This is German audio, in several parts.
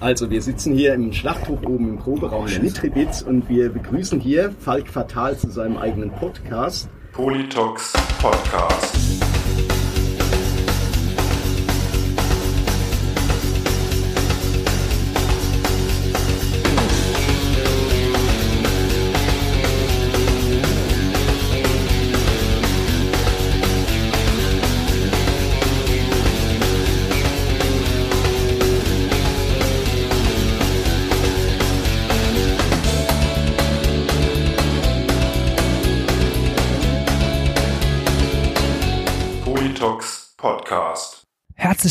Also wir sitzen hier im Schlachthof oben im Proberaum der Nitribits und wir begrüßen hier Falk Fatal zu seinem eigenen Podcast. Politox Podcast.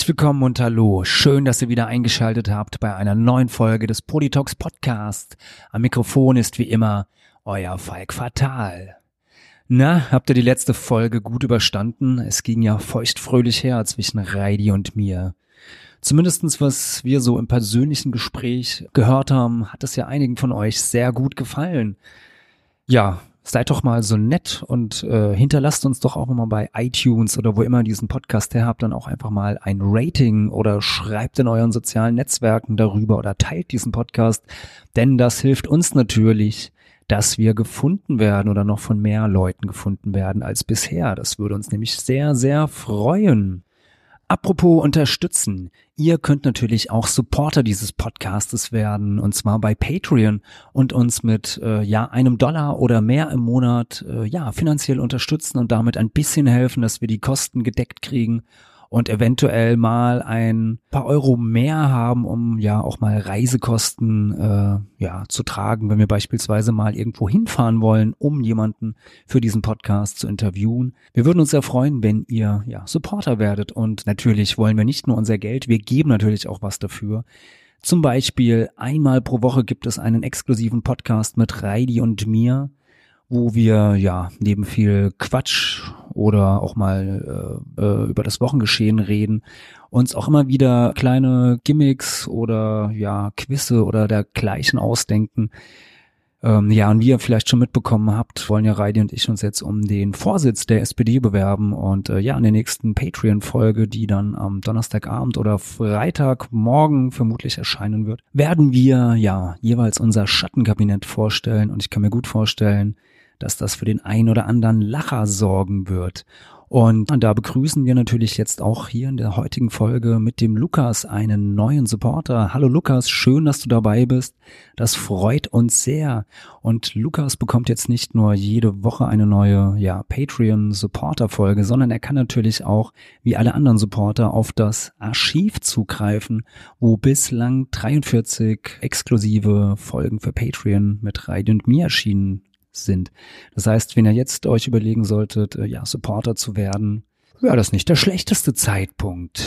Willkommen und hallo. Schön, dass ihr wieder eingeschaltet habt bei einer neuen Folge des Politox Podcast. Am Mikrofon ist wie immer euer Falk Fatal. Na, habt ihr die letzte Folge gut überstanden? Es ging ja feuchtfröhlich her zwischen Reidi und mir. Zumindestens was wir so im persönlichen Gespräch gehört haben, hat es ja einigen von euch sehr gut gefallen. Ja, seid doch mal so nett und äh, hinterlasst uns doch auch mal bei iTunes oder wo immer diesen Podcast her habt, dann auch einfach mal ein Rating oder schreibt in euren sozialen Netzwerken darüber oder teilt diesen Podcast, denn das hilft uns natürlich, dass wir gefunden werden oder noch von mehr Leuten gefunden werden als bisher. Das würde uns nämlich sehr, sehr freuen. Apropos unterstützen. Ihr könnt natürlich auch Supporter dieses Podcastes werden und zwar bei Patreon und uns mit äh, ja einem Dollar oder mehr im Monat äh, ja finanziell unterstützen und damit ein bisschen helfen, dass wir die Kosten gedeckt kriegen und eventuell mal ein paar Euro mehr haben, um ja auch mal Reisekosten äh, ja zu tragen, wenn wir beispielsweise mal irgendwo hinfahren wollen, um jemanden für diesen Podcast zu interviewen. Wir würden uns sehr freuen, wenn ihr ja Supporter werdet und natürlich wollen wir nicht nur unser Geld, wir geben natürlich auch was dafür. Zum Beispiel einmal pro Woche gibt es einen exklusiven Podcast mit Reidi und mir wo wir ja neben viel Quatsch oder auch mal äh, äh, über das Wochengeschehen reden, uns auch immer wieder kleine Gimmicks oder ja Quizze oder dergleichen ausdenken. Ähm, ja, und wie ihr vielleicht schon mitbekommen habt, wollen ja Reidi und ich uns jetzt um den Vorsitz der SPD bewerben. Und äh, ja, in der nächsten Patreon-Folge, die dann am Donnerstagabend oder Freitagmorgen vermutlich erscheinen wird, werden wir ja jeweils unser Schattenkabinett vorstellen. Und ich kann mir gut vorstellen, dass das für den ein oder anderen Lacher sorgen wird. Und da begrüßen wir natürlich jetzt auch hier in der heutigen Folge mit dem Lukas einen neuen Supporter. Hallo Lukas, schön, dass du dabei bist. Das freut uns sehr. Und Lukas bekommt jetzt nicht nur jede Woche eine neue, ja, Patreon Supporter Folge, sondern er kann natürlich auch, wie alle anderen Supporter, auf das Archiv zugreifen, wo bislang 43 exklusive Folgen für Patreon mit Reid und mir erschienen sind. Das heißt, wenn ihr jetzt euch überlegen solltet, äh, ja, Supporter zu werden, wäre das nicht der schlechteste Zeitpunkt.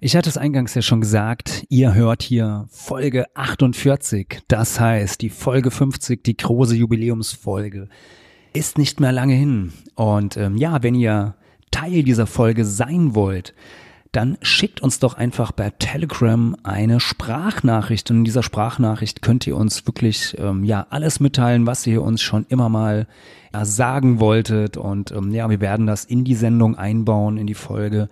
Ich hatte es eingangs ja schon gesagt, ihr hört hier Folge 48, das heißt die Folge 50, die große Jubiläumsfolge, ist nicht mehr lange hin. Und ähm, ja, wenn ihr Teil dieser Folge sein wollt, dann schickt uns doch einfach bei Telegram eine Sprachnachricht. Und in dieser Sprachnachricht könnt ihr uns wirklich ähm, ja alles mitteilen, was ihr uns schon immer mal ja, sagen wolltet. Und ähm, ja, wir werden das in die Sendung einbauen, in die Folge.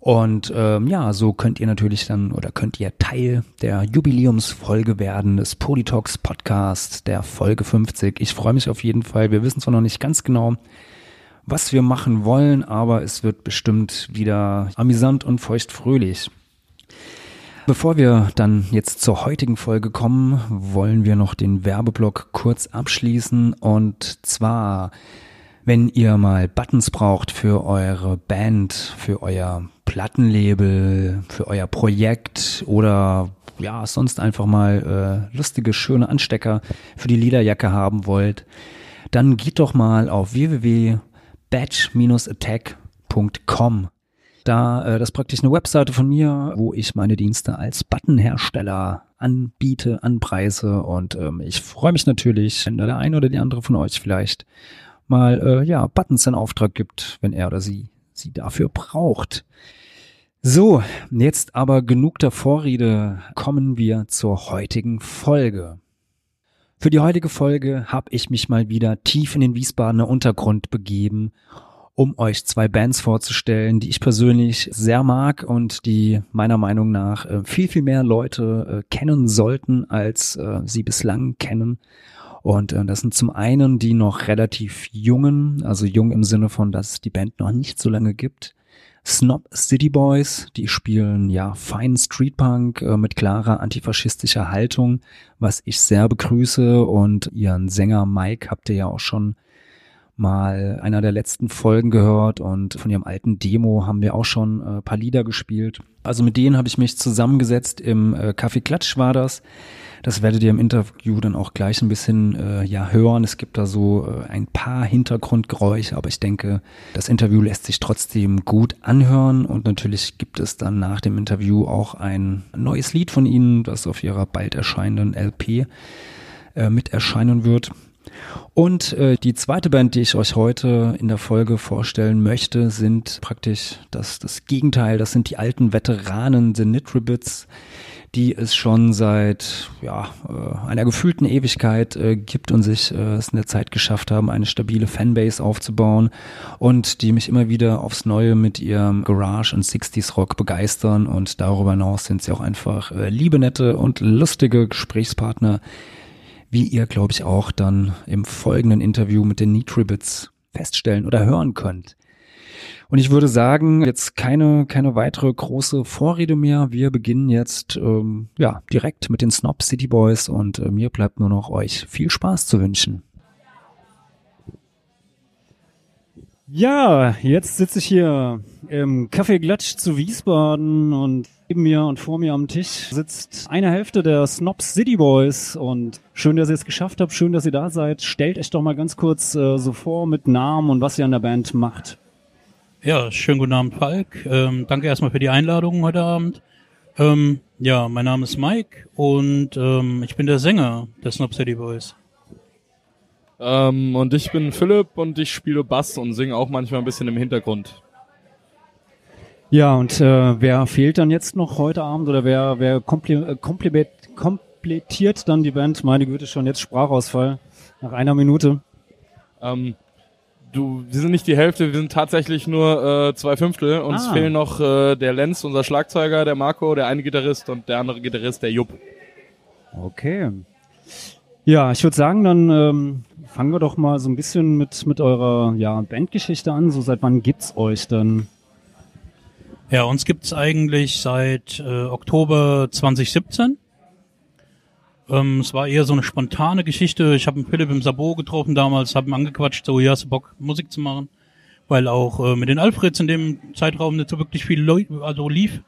Und ähm, ja, so könnt ihr natürlich dann oder könnt ihr Teil der Jubiläumsfolge werden des Politox Podcast der Folge 50. Ich freue mich auf jeden Fall. Wir wissen zwar noch nicht ganz genau, was wir machen wollen, aber es wird bestimmt wieder amüsant und feuchtfröhlich. Bevor wir dann jetzt zur heutigen Folge kommen, wollen wir noch den Werbeblock kurz abschließen und zwar, wenn ihr mal Buttons braucht für eure Band, für euer Plattenlabel, für euer Projekt oder ja, sonst einfach mal äh, lustige, schöne Anstecker für die Lederjacke haben wollt, dann geht doch mal auf www batch-attack.com. Da, äh, das ist praktisch eine Webseite von mir, wo ich meine Dienste als Buttonhersteller anbiete, anpreise und ähm, ich freue mich natürlich, wenn da der eine oder die andere von euch vielleicht mal äh, ja Buttons in Auftrag gibt, wenn er oder sie sie dafür braucht. So, jetzt aber genug der Vorrede, kommen wir zur heutigen Folge. Für die heutige Folge habe ich mich mal wieder tief in den Wiesbadener Untergrund begeben um euch zwei Bands vorzustellen, die ich persönlich sehr mag und die meiner Meinung nach äh, viel, viel mehr Leute äh, kennen sollten, als äh, sie bislang kennen. Und das sind zum einen die noch relativ jungen, also jung im Sinne von, dass es die Band noch nicht so lange gibt. Snob City Boys, die spielen ja feinen Streetpunk äh, mit klarer antifaschistischer Haltung, was ich sehr begrüße und ihren Sänger Mike habt ihr ja auch schon mal einer der letzten Folgen gehört und von ihrem alten Demo haben wir auch schon äh, paar Lieder gespielt. Also mit denen habe ich mich zusammengesetzt im äh, Café Klatsch war das. Das werdet ihr im Interview dann auch gleich ein bisschen äh, ja hören. Es gibt da so äh, ein paar Hintergrundgeräusche, aber ich denke, das Interview lässt sich trotzdem gut anhören und natürlich gibt es dann nach dem Interview auch ein neues Lied von ihnen, das auf ihrer bald erscheinenden LP äh, mit erscheinen wird. Und äh, die zweite Band, die ich euch heute in der Folge vorstellen möchte, sind praktisch das, das Gegenteil. Das sind die alten Veteranen, The Nitribits, die es schon seit ja, äh, einer gefühlten Ewigkeit äh, gibt und sich äh, es in der Zeit geschafft haben, eine stabile Fanbase aufzubauen und die mich immer wieder aufs Neue mit ihrem Garage und 60s Rock begeistern und darüber hinaus sind sie auch einfach liebe, nette und lustige Gesprächspartner, wie ihr, glaube ich, auch dann im folgenden Interview mit den Nitribits feststellen oder hören könnt. Und ich würde sagen, jetzt keine, keine weitere große Vorrede mehr. Wir beginnen jetzt ähm, ja direkt mit den Snob City Boys und äh, mir bleibt nur noch euch viel Spaß zu wünschen. Ja, jetzt sitze ich hier im Café Glatsch zu Wiesbaden und neben mir und vor mir am Tisch sitzt eine Hälfte der Snob City Boys und schön, dass ihr es geschafft habt, schön, dass ihr da seid. Stellt euch doch mal ganz kurz äh, so vor mit Namen und was ihr an der Band macht. Ja, schönen guten Abend, Falk. Ähm, danke erstmal für die Einladung heute Abend. Ähm, ja, mein Name ist Mike und ähm, ich bin der Sänger der Snob City Boys. Ähm, und ich bin Philipp und ich spiele Bass und singe auch manchmal ein bisschen im Hintergrund. Ja, und äh, wer fehlt dann jetzt noch heute Abend oder wer, wer komple komple komplettiert dann die Band? Meine Güte, schon jetzt Sprachausfall nach einer Minute. Ähm, du, wir sind nicht die Hälfte, wir sind tatsächlich nur äh, zwei Fünftel. Uns Ah. fehlen noch äh, der Lenz, unser Schlagzeuger, der Marco, der eine Gitarrist und der andere Gitarrist, der Jupp. Okay. Ja, ich würde sagen, dann ähm, fangen wir doch mal so ein bisschen mit, mit eurer ja, Bandgeschichte an. So seit wann gibt's euch denn? Ja, uns gibt's eigentlich seit äh, Oktober 2017. Ähm, es war eher so eine spontane Geschichte. Ich habe Philipp im Sabot getroffen damals, habe ihn angequatscht, so, hier hast du Bock, Musik zu machen. Weil auch äh, mit den Alfreds in dem Zeitraum nicht so wirklich viel Leu also lief.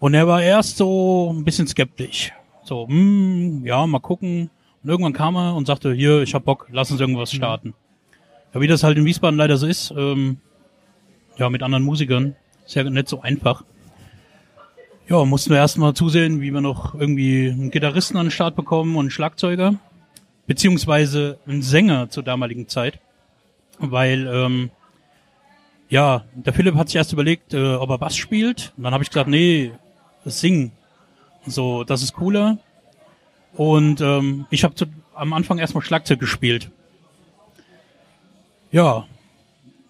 Und er war erst so ein bisschen skeptisch. So, hm, ja, mal gucken. Und irgendwann kam er und sagte, hier, ich hab Bock, lass uns irgendwas starten. Ja, wie das halt in Wiesbaden leider so ist, ähm, ja, mit anderen Musikern, ist ja nicht so einfach. Ja, mussten wir erstmal zusehen, wie wir noch irgendwie einen Gitarristen an den Start bekommen und einen Schlagzeuger. Beziehungsweise einen Sänger zur damaligen Zeit. Weil, ähm, ja, der Philipp hat sich erst überlegt, äh, ob er Bass spielt. Und dann habe ich gesagt, nee, singen. So, das ist cooler. Und ähm, ich habe am Anfang erstmal Schlagzeug gespielt. Ja,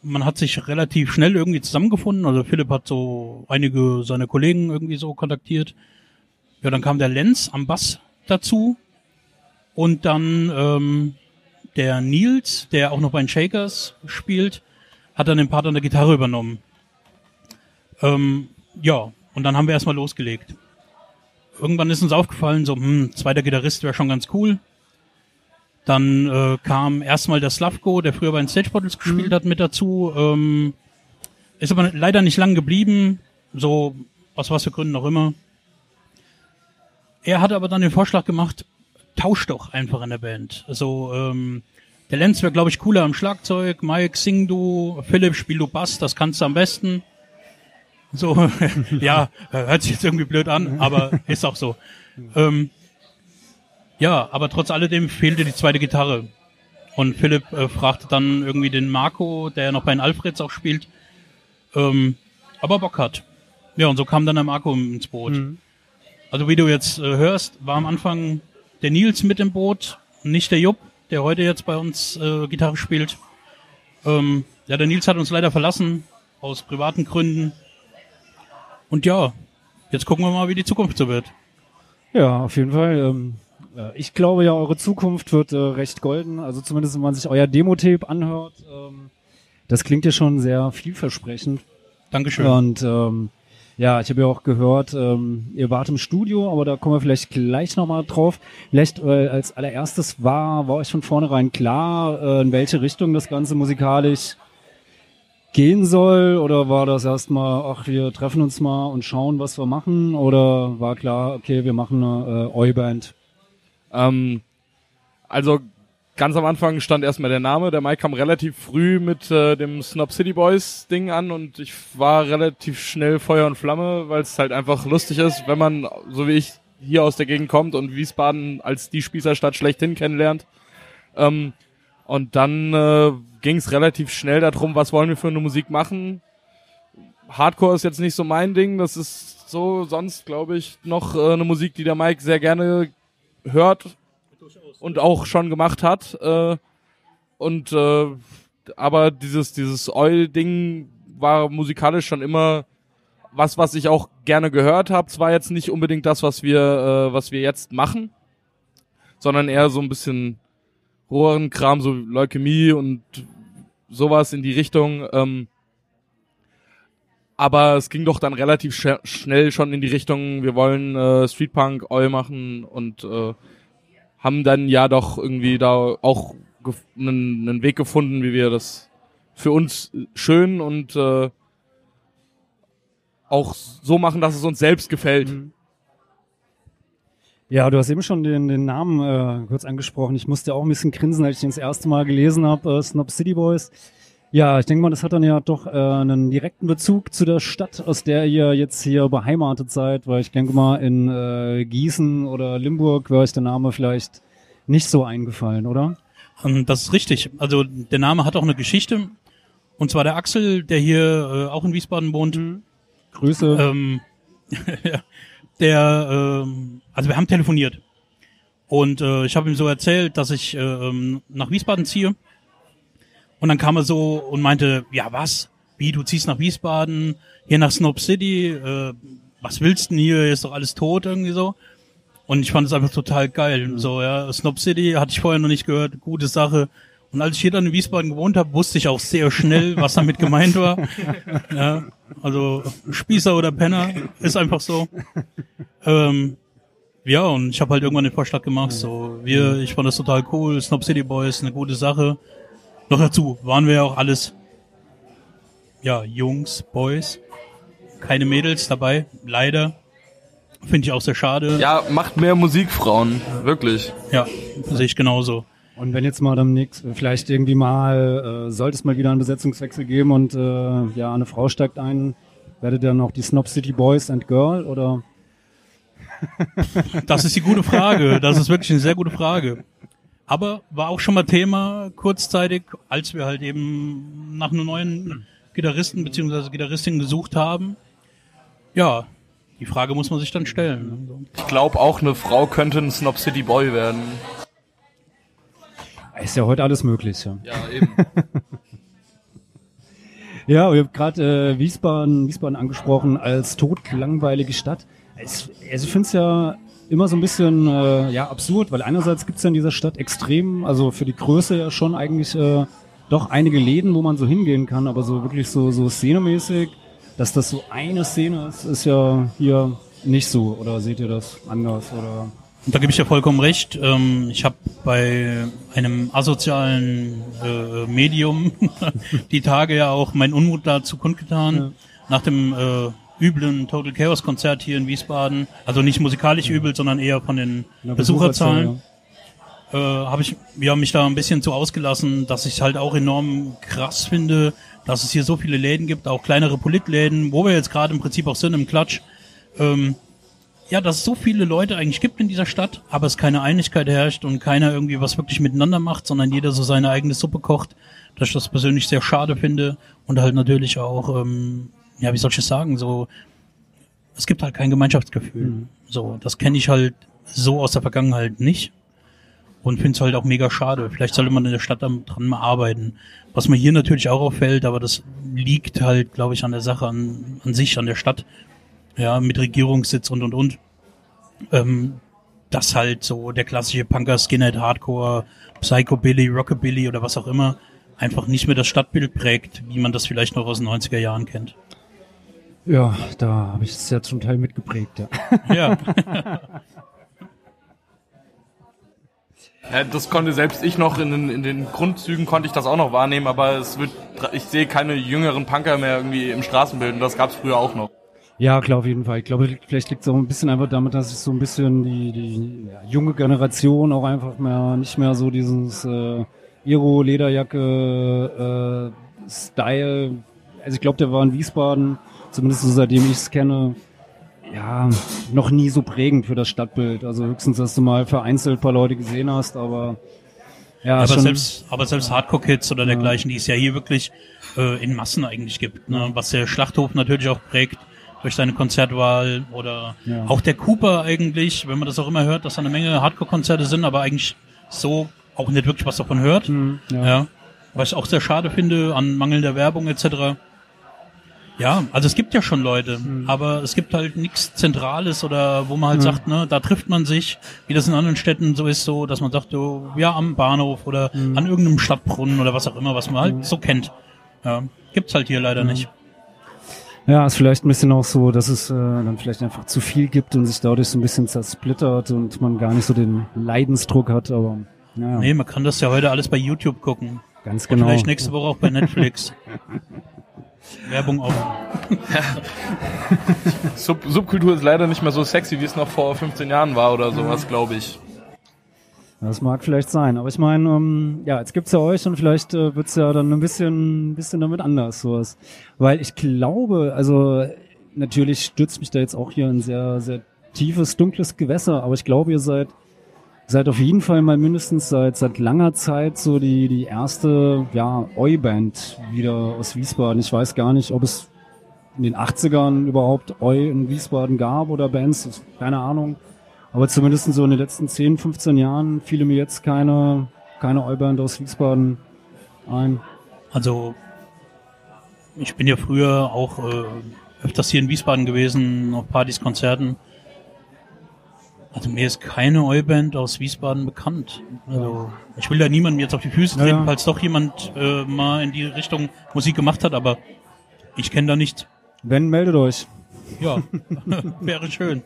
man hat sich relativ schnell irgendwie zusammengefunden. Also Philipp hat so einige seiner Kollegen irgendwie so kontaktiert. Ja, dann kam der Lenz am Bass dazu. Und dann ähm, der Nils, der auch noch bei den Shakers spielt, hat dann den Part an der Gitarre übernommen. Ähm, ja, und dann haben wir erstmal losgelegt. Irgendwann ist uns aufgefallen, so, hm, zweiter Gitarrist wäre schon ganz cool. Dann äh, kam erstmal der Slavko, der früher bei den Stage Bottles gespielt hat, mit dazu. Ähm, ist aber leider nicht lang geblieben, so aus was für Gründen auch immer. Er hat aber dann den Vorschlag gemacht, tausch doch einfach in der Band. Also ähm, der Lenz wäre, glaube ich, cooler am Schlagzeug. Mike, sing du. Philipp, spiel du Bass, das kannst du am besten. So, ja, hört sich jetzt irgendwie blöd an, aber ist auch so. Ähm, ja, aber trotz alledem fehlte die zweite Gitarre. Und Philipp äh, fragte dann irgendwie den Marco, der noch bei den Alfreds auch spielt, ähm, aber Bock hat. Ja, und so kam dann der Marco ins Boot. Also wie du jetzt äh, hörst, war am Anfang der Nils mit im Boot, nicht der Jupp, der heute jetzt bei uns äh, Gitarre spielt. Ähm, ja, der Nils hat uns leider verlassen, aus privaten Gründen. Und ja, jetzt gucken wir mal, wie die Zukunft so wird. Ja, auf jeden Fall. Ähm, äh, ich glaube ja, eure Zukunft wird äh, recht golden. Also zumindest, wenn man sich euer Demo-Tape anhört. Ähm, das klingt ja schon sehr vielversprechend. Dankeschön. Und ähm, ja, ich habe ja auch gehört, ähm, ihr wart im Studio, aber da kommen wir vielleicht gleich nochmal drauf. Vielleicht äh, als allererstes war, war euch von vornherein klar, äh, in welche Richtung das Ganze musikalisch gehen soll? Oder war das erstmal, ach, wir treffen uns mal und schauen, was wir machen? Oder war klar, okay, wir machen eine äh, Oi-Band? Ähm, also ganz am Anfang stand erstmal der Name. Der Mike kam relativ früh mit äh, dem Snob City Boys Ding an und ich war relativ schnell Feuer und Flamme, weil es halt einfach lustig ist, wenn man, so wie ich, hier aus der Gegend kommt und Wiesbaden als die Spießerstadt schlechthin kennenlernt. Ähm, und dann äh, ging es relativ schnell darum, was wollen wir für eine Musik machen. Hardcore ist jetzt nicht so mein Ding, das ist so sonst, glaube ich, noch äh, eine Musik, die der Mike sehr gerne hört und auch schon gemacht hat. Äh, und äh, aber dieses dieses Oil-Ding war musikalisch schon immer was, was ich auch gerne gehört habe. Zwar jetzt nicht unbedingt das, was wir äh, was wir jetzt machen, sondern eher so ein bisschen Rohrenkram, so Leukämie und sowas in die Richtung. Ähm, aber es ging doch dann relativ sch schnell schon in die Richtung, wir wollen äh, Streetpunk, Oil machen und äh, haben dann ja doch irgendwie da auch einen, einen Weg gefunden, wie wir das für uns schön und äh, auch so machen, dass es uns selbst gefällt. Mhm. Ja, du hast eben schon den, den Namen äh, kurz angesprochen. Ich musste auch ein bisschen grinsen, als ich den das erste Mal gelesen habe, äh, Snob City Boys. Ja, ich denke mal, das hat dann ja doch äh, einen direkten Bezug zu der Stadt, aus der ihr jetzt hier beheimatet seid, weil ich denke mal, in äh, Gießen oder Limburg wäre euch der Name vielleicht nicht so eingefallen, oder? Ähm, Das ist richtig. Also der Name hat auch eine Geschichte. Und zwar der Axel, der hier äh, auch in Wiesbaden wohnt. Grüße. Ähm, ja, der, ähm, also wir haben telefoniert. Und äh, ich habe ihm so erzählt, dass ich äh, ähm, nach Wiesbaden ziehe. Und dann kam er so und meinte, ja was? Wie, du ziehst nach Wiesbaden, hier nach Snob City, äh, was willst du denn hier? Hier ist doch alles tot irgendwie so. Und ich fand es einfach total geil. So, ja, Snob City hatte ich vorher noch nicht gehört, gute Sache. Und als ich hier dann in Wiesbaden gewohnt habe, wusste ich auch sehr schnell, was damit gemeint war. Ja, also Spießer oder Penner ist einfach so. Ähm, ja, und ich habe halt irgendwann den Vorschlag gemacht, so wir, ich fand das total cool, Snob City Boys, eine gute Sache. Noch dazu waren wir ja auch alles, ja, Jungs, Boys, keine Mädels dabei, leider. Finde ich auch sehr schade. Ja, macht mehr Musik, Frauen. Wirklich. Ja, sehe ich genauso. Und wenn jetzt mal demnächst vielleicht irgendwie mal, äh, sollte es mal wieder einen Besetzungswechsel geben und äh, ja, eine Frau steigt ein, werdet ihr dann auch die Snob City Boys and Girl oder? Das ist die gute Frage. Das ist wirklich eine sehr gute Frage. Aber war auch schon mal Thema kurzzeitig, als wir halt eben nach einem neuen Gitarristen bzw. Gitarristin gesucht haben. Ja, die Frage muss man sich dann stellen. Ich glaube auch, eine Frau könnte ein Snob City Boy werden. Ist ja heute alles möglich, ja. Ja, eben. Ja, ihr habt gerade äh, Wiesbaden, Wiesbaden angesprochen als totlangweilige Stadt. Also ich finde es ja immer so ein bisschen äh, ja absurd, weil einerseits gibt's ja in dieser Stadt extrem, also für die Größe ja schon eigentlich äh, doch einige Läden, wo man so hingehen kann, aber so wirklich so so szenemäßig, dass das so eine Szene ist, ist ja hier nicht so. Oder seht ihr das anders? Oder Und da gebe ich ja vollkommen recht. Ähm, ich habe bei einem asozialen äh, Medium die Tage ja auch meinen Unmut dazu kundgetan. Ja. Nach dem äh, üblen Total Chaos Konzert hier in Wiesbaden. Also nicht musikalisch übel, sondern eher von den Ja, Besucherzahlen. Besucherzahl, äh, habe ich ja, mich da ein bisschen zu ausgelassen, dass ich halt auch enorm krass finde, dass es hier so viele Läden gibt, auch kleinere Politläden, wo wir jetzt gerade im Prinzip auch sind im Klatsch. Ähm, ja, dass es so viele Leute eigentlich gibt in dieser Stadt, aber es keine Einigkeit herrscht und keiner irgendwie was wirklich miteinander macht, sondern jeder so seine eigene Suppe kocht, dass ich das persönlich sehr schade finde und halt natürlich auch, ähm, ja, wie soll ich es sagen, so, es gibt halt kein Gemeinschaftsgefühl. So, das kenne ich halt so aus der Vergangenheit nicht. und finde es halt auch mega schade. Vielleicht sollte man in der Stadt dran mal arbeiten. Was mir hier natürlich auch auffällt, aber das liegt halt, glaube ich, an der Sache an, an sich, an der Stadt, ja, mit Regierungssitz und und und. Ähm, dass halt so der klassische Punker, Skinhead, Hardcore, Psychobilly, Rockabilly oder was auch immer einfach nicht mehr das Stadtbild prägt, wie man das vielleicht noch aus den 90er Jahren kennt. Ja, da habe ich es ja zum Teil mitgeprägt, ja. Ja. Ja, das konnte selbst ich noch in den, in den Grundzügen konnte ich das auch noch wahrnehmen, aber es wird, ich sehe keine jüngeren Punker mehr irgendwie im Straßenbild und das gab es früher auch noch. Ja, klar, auf jeden Fall. Ich glaube, vielleicht liegt es auch ein bisschen einfach damit, dass sich so ein bisschen die, die ja, junge Generation auch einfach mehr, nicht mehr so dieses äh, Iro, Lederjacke, äh, Style. Also ich glaube, der war in Wiesbaden, zumindest so seitdem ich es kenne, ja, noch nie so prägend für das Stadtbild. Also höchstens, dass du mal vereinzelt ein paar Leute gesehen hast, aber ja, aber schon, selbst, aber selbst Hardcore-Kids oder dergleichen, die es ja hier wirklich äh, in Massen eigentlich gibt, ne? was der Schlachthof natürlich auch prägt durch seine Konzertwahl oder Ja. auch der Cooper eigentlich, wenn man das auch immer hört, dass da eine Menge Hardcore-Konzerte sind, aber eigentlich so auch nicht wirklich was davon hört. Hm, ja. Ja. Was ich auch sehr schade finde an mangelnder Werbung etc. Ja, also es gibt ja schon Leute, Hm. aber es gibt halt nichts Zentrales oder wo man halt Ja. sagt, ne, da trifft man sich, wie das in anderen Städten so ist, so, dass man sagt, so, ja, am Bahnhof oder Hm. an irgendeinem Stadtbrunnen oder was auch immer, was man halt so kennt. Ja, gibt's halt hier leider nicht. Ja, ist vielleicht ein bisschen auch so, dass es äh, dann vielleicht einfach zu viel gibt und sich dadurch so ein bisschen zersplittert und man gar nicht so den Leidensdruck hat, aber ja, Nee, man kann das ja heute alles bei YouTube gucken. ganz Und genau. vielleicht nächste Woche auch bei Netflix. Werbung auf. Sub Subkultur ist leider nicht mehr so sexy, wie es noch vor 15 Jahren war oder sowas, glaube ich. Das mag vielleicht sein, aber ich meine, ähm, ja, jetzt gibt's ja euch und vielleicht äh, wird's ja dann ein bisschen, ein bisschen damit anders sowas, weil ich glaube, also natürlich stürzt mich da jetzt auch hier ein sehr, sehr tiefes, dunkles Gewässer, aber ich glaube, ihr seid seid auf jeden Fall mal mindestens seit seit langer Zeit so die die erste ja Oi-Band wieder aus Wiesbaden. Ich weiß gar nicht, ob es in den 80ern überhaupt Oi in Wiesbaden gab oder Bands, keine Ahnung. Aber zumindest so in den letzten 10, 15 Jahren fiele mir jetzt keine, keine Oi-Band aus Wiesbaden ein. Also, ich bin ja früher auch äh, öfters hier in Wiesbaden gewesen, auf Partys, Konzerten. Also mir ist keine Oi-Band aus Wiesbaden bekannt. Also ich will da niemandem jetzt auf die Füße treten, ja. falls doch jemand äh, mal in die Richtung Musik gemacht hat, aber ich kenne da nichts. Wenn, meldet euch. Ja, wäre schön.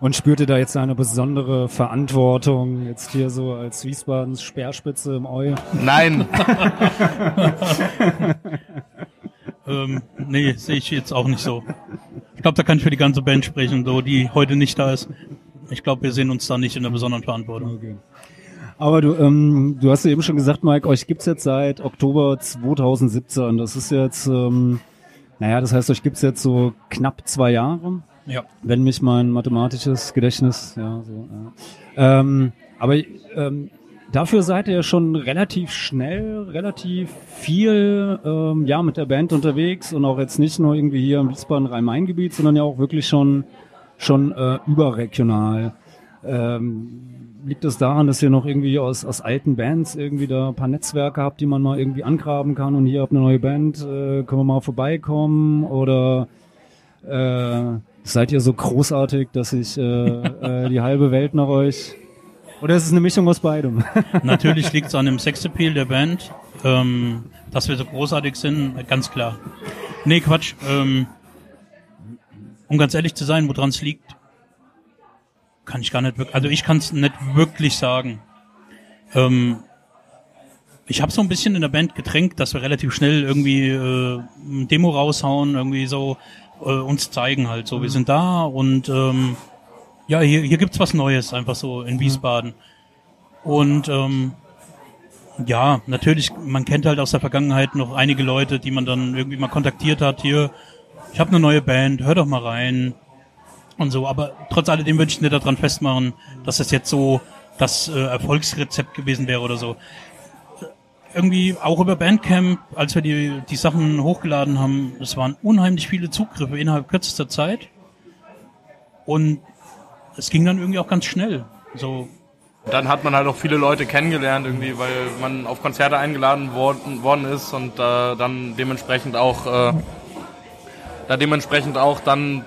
Und spürt ihr da jetzt eine besondere Verantwortung, jetzt hier so als Wiesbadens Speerspitze im Eu? Nein, Ähm, nee, sehe ich jetzt auch nicht so. Ich glaube, da kann ich für die ganze Band sprechen, so die heute nicht da ist. Ich glaube, wir sehen uns da nicht in einer besonderen Verantwortung. Okay. Aber du, ähm, du hast ja eben schon gesagt, Mike, euch gibt's jetzt seit Oktober 2017. Das ist jetzt, ähm, naja, das heißt, euch gibt's jetzt so knapp zwei Jahre. Ja. wenn mich mein mathematisches Gedächtnis, ja, so, ja. Ähm, aber ähm, dafür seid ihr ja schon relativ schnell, relativ viel, ähm, ja, mit der Band unterwegs und auch jetzt nicht nur irgendwie hier im Wiesbaden-Rhein-Main-Gebiet, sondern ja auch wirklich schon, schon äh, überregional. Ähm, liegt es daran, dass ihr noch irgendwie aus, aus alten Bands irgendwie da ein paar Netzwerke habt, die man mal irgendwie angraben kann und hier habt eine neue Band, äh, können wir mal vorbeikommen oder äh, seid ihr so großartig, dass ich äh, äh, die halbe Welt nach euch oder ist es eine Mischung aus beidem? Natürlich liegt es an dem Sexappeal der Band, ähm, dass wir so großartig sind, ganz klar. Nee, Quatsch. Ähm, um ganz ehrlich zu sein, woran es liegt, kann ich gar nicht wirklich, also ich kann es nicht wirklich sagen. Ähm, ich habe so ein bisschen in der Band getränkt, dass wir relativ schnell irgendwie äh, ein Demo raushauen, irgendwie so äh, uns zeigen halt so, wir sind da und ähm, ja, hier, hier gibt's was Neues, einfach so in Wiesbaden. Und ähm, ja, natürlich, man kennt halt aus der Vergangenheit noch einige Leute, die man dann irgendwie mal kontaktiert hat. Hier, ich habe eine neue Band, hör doch mal rein und so. Aber trotz alledem würde ich nicht daran festmachen, dass das jetzt so das äh, Erfolgsrezept gewesen wäre oder so. Irgendwie auch über Bandcamp, als wir die, die Sachen hochgeladen haben, es waren unheimlich viele Zugriffe innerhalb kürzester Zeit. Und es ging dann irgendwie auch ganz schnell. So, Dann hat man halt auch viele Leute kennengelernt irgendwie, weil man auf Konzerte eingeladen worden, worden ist und äh, dann dementsprechend auch äh, da dementsprechend auch dann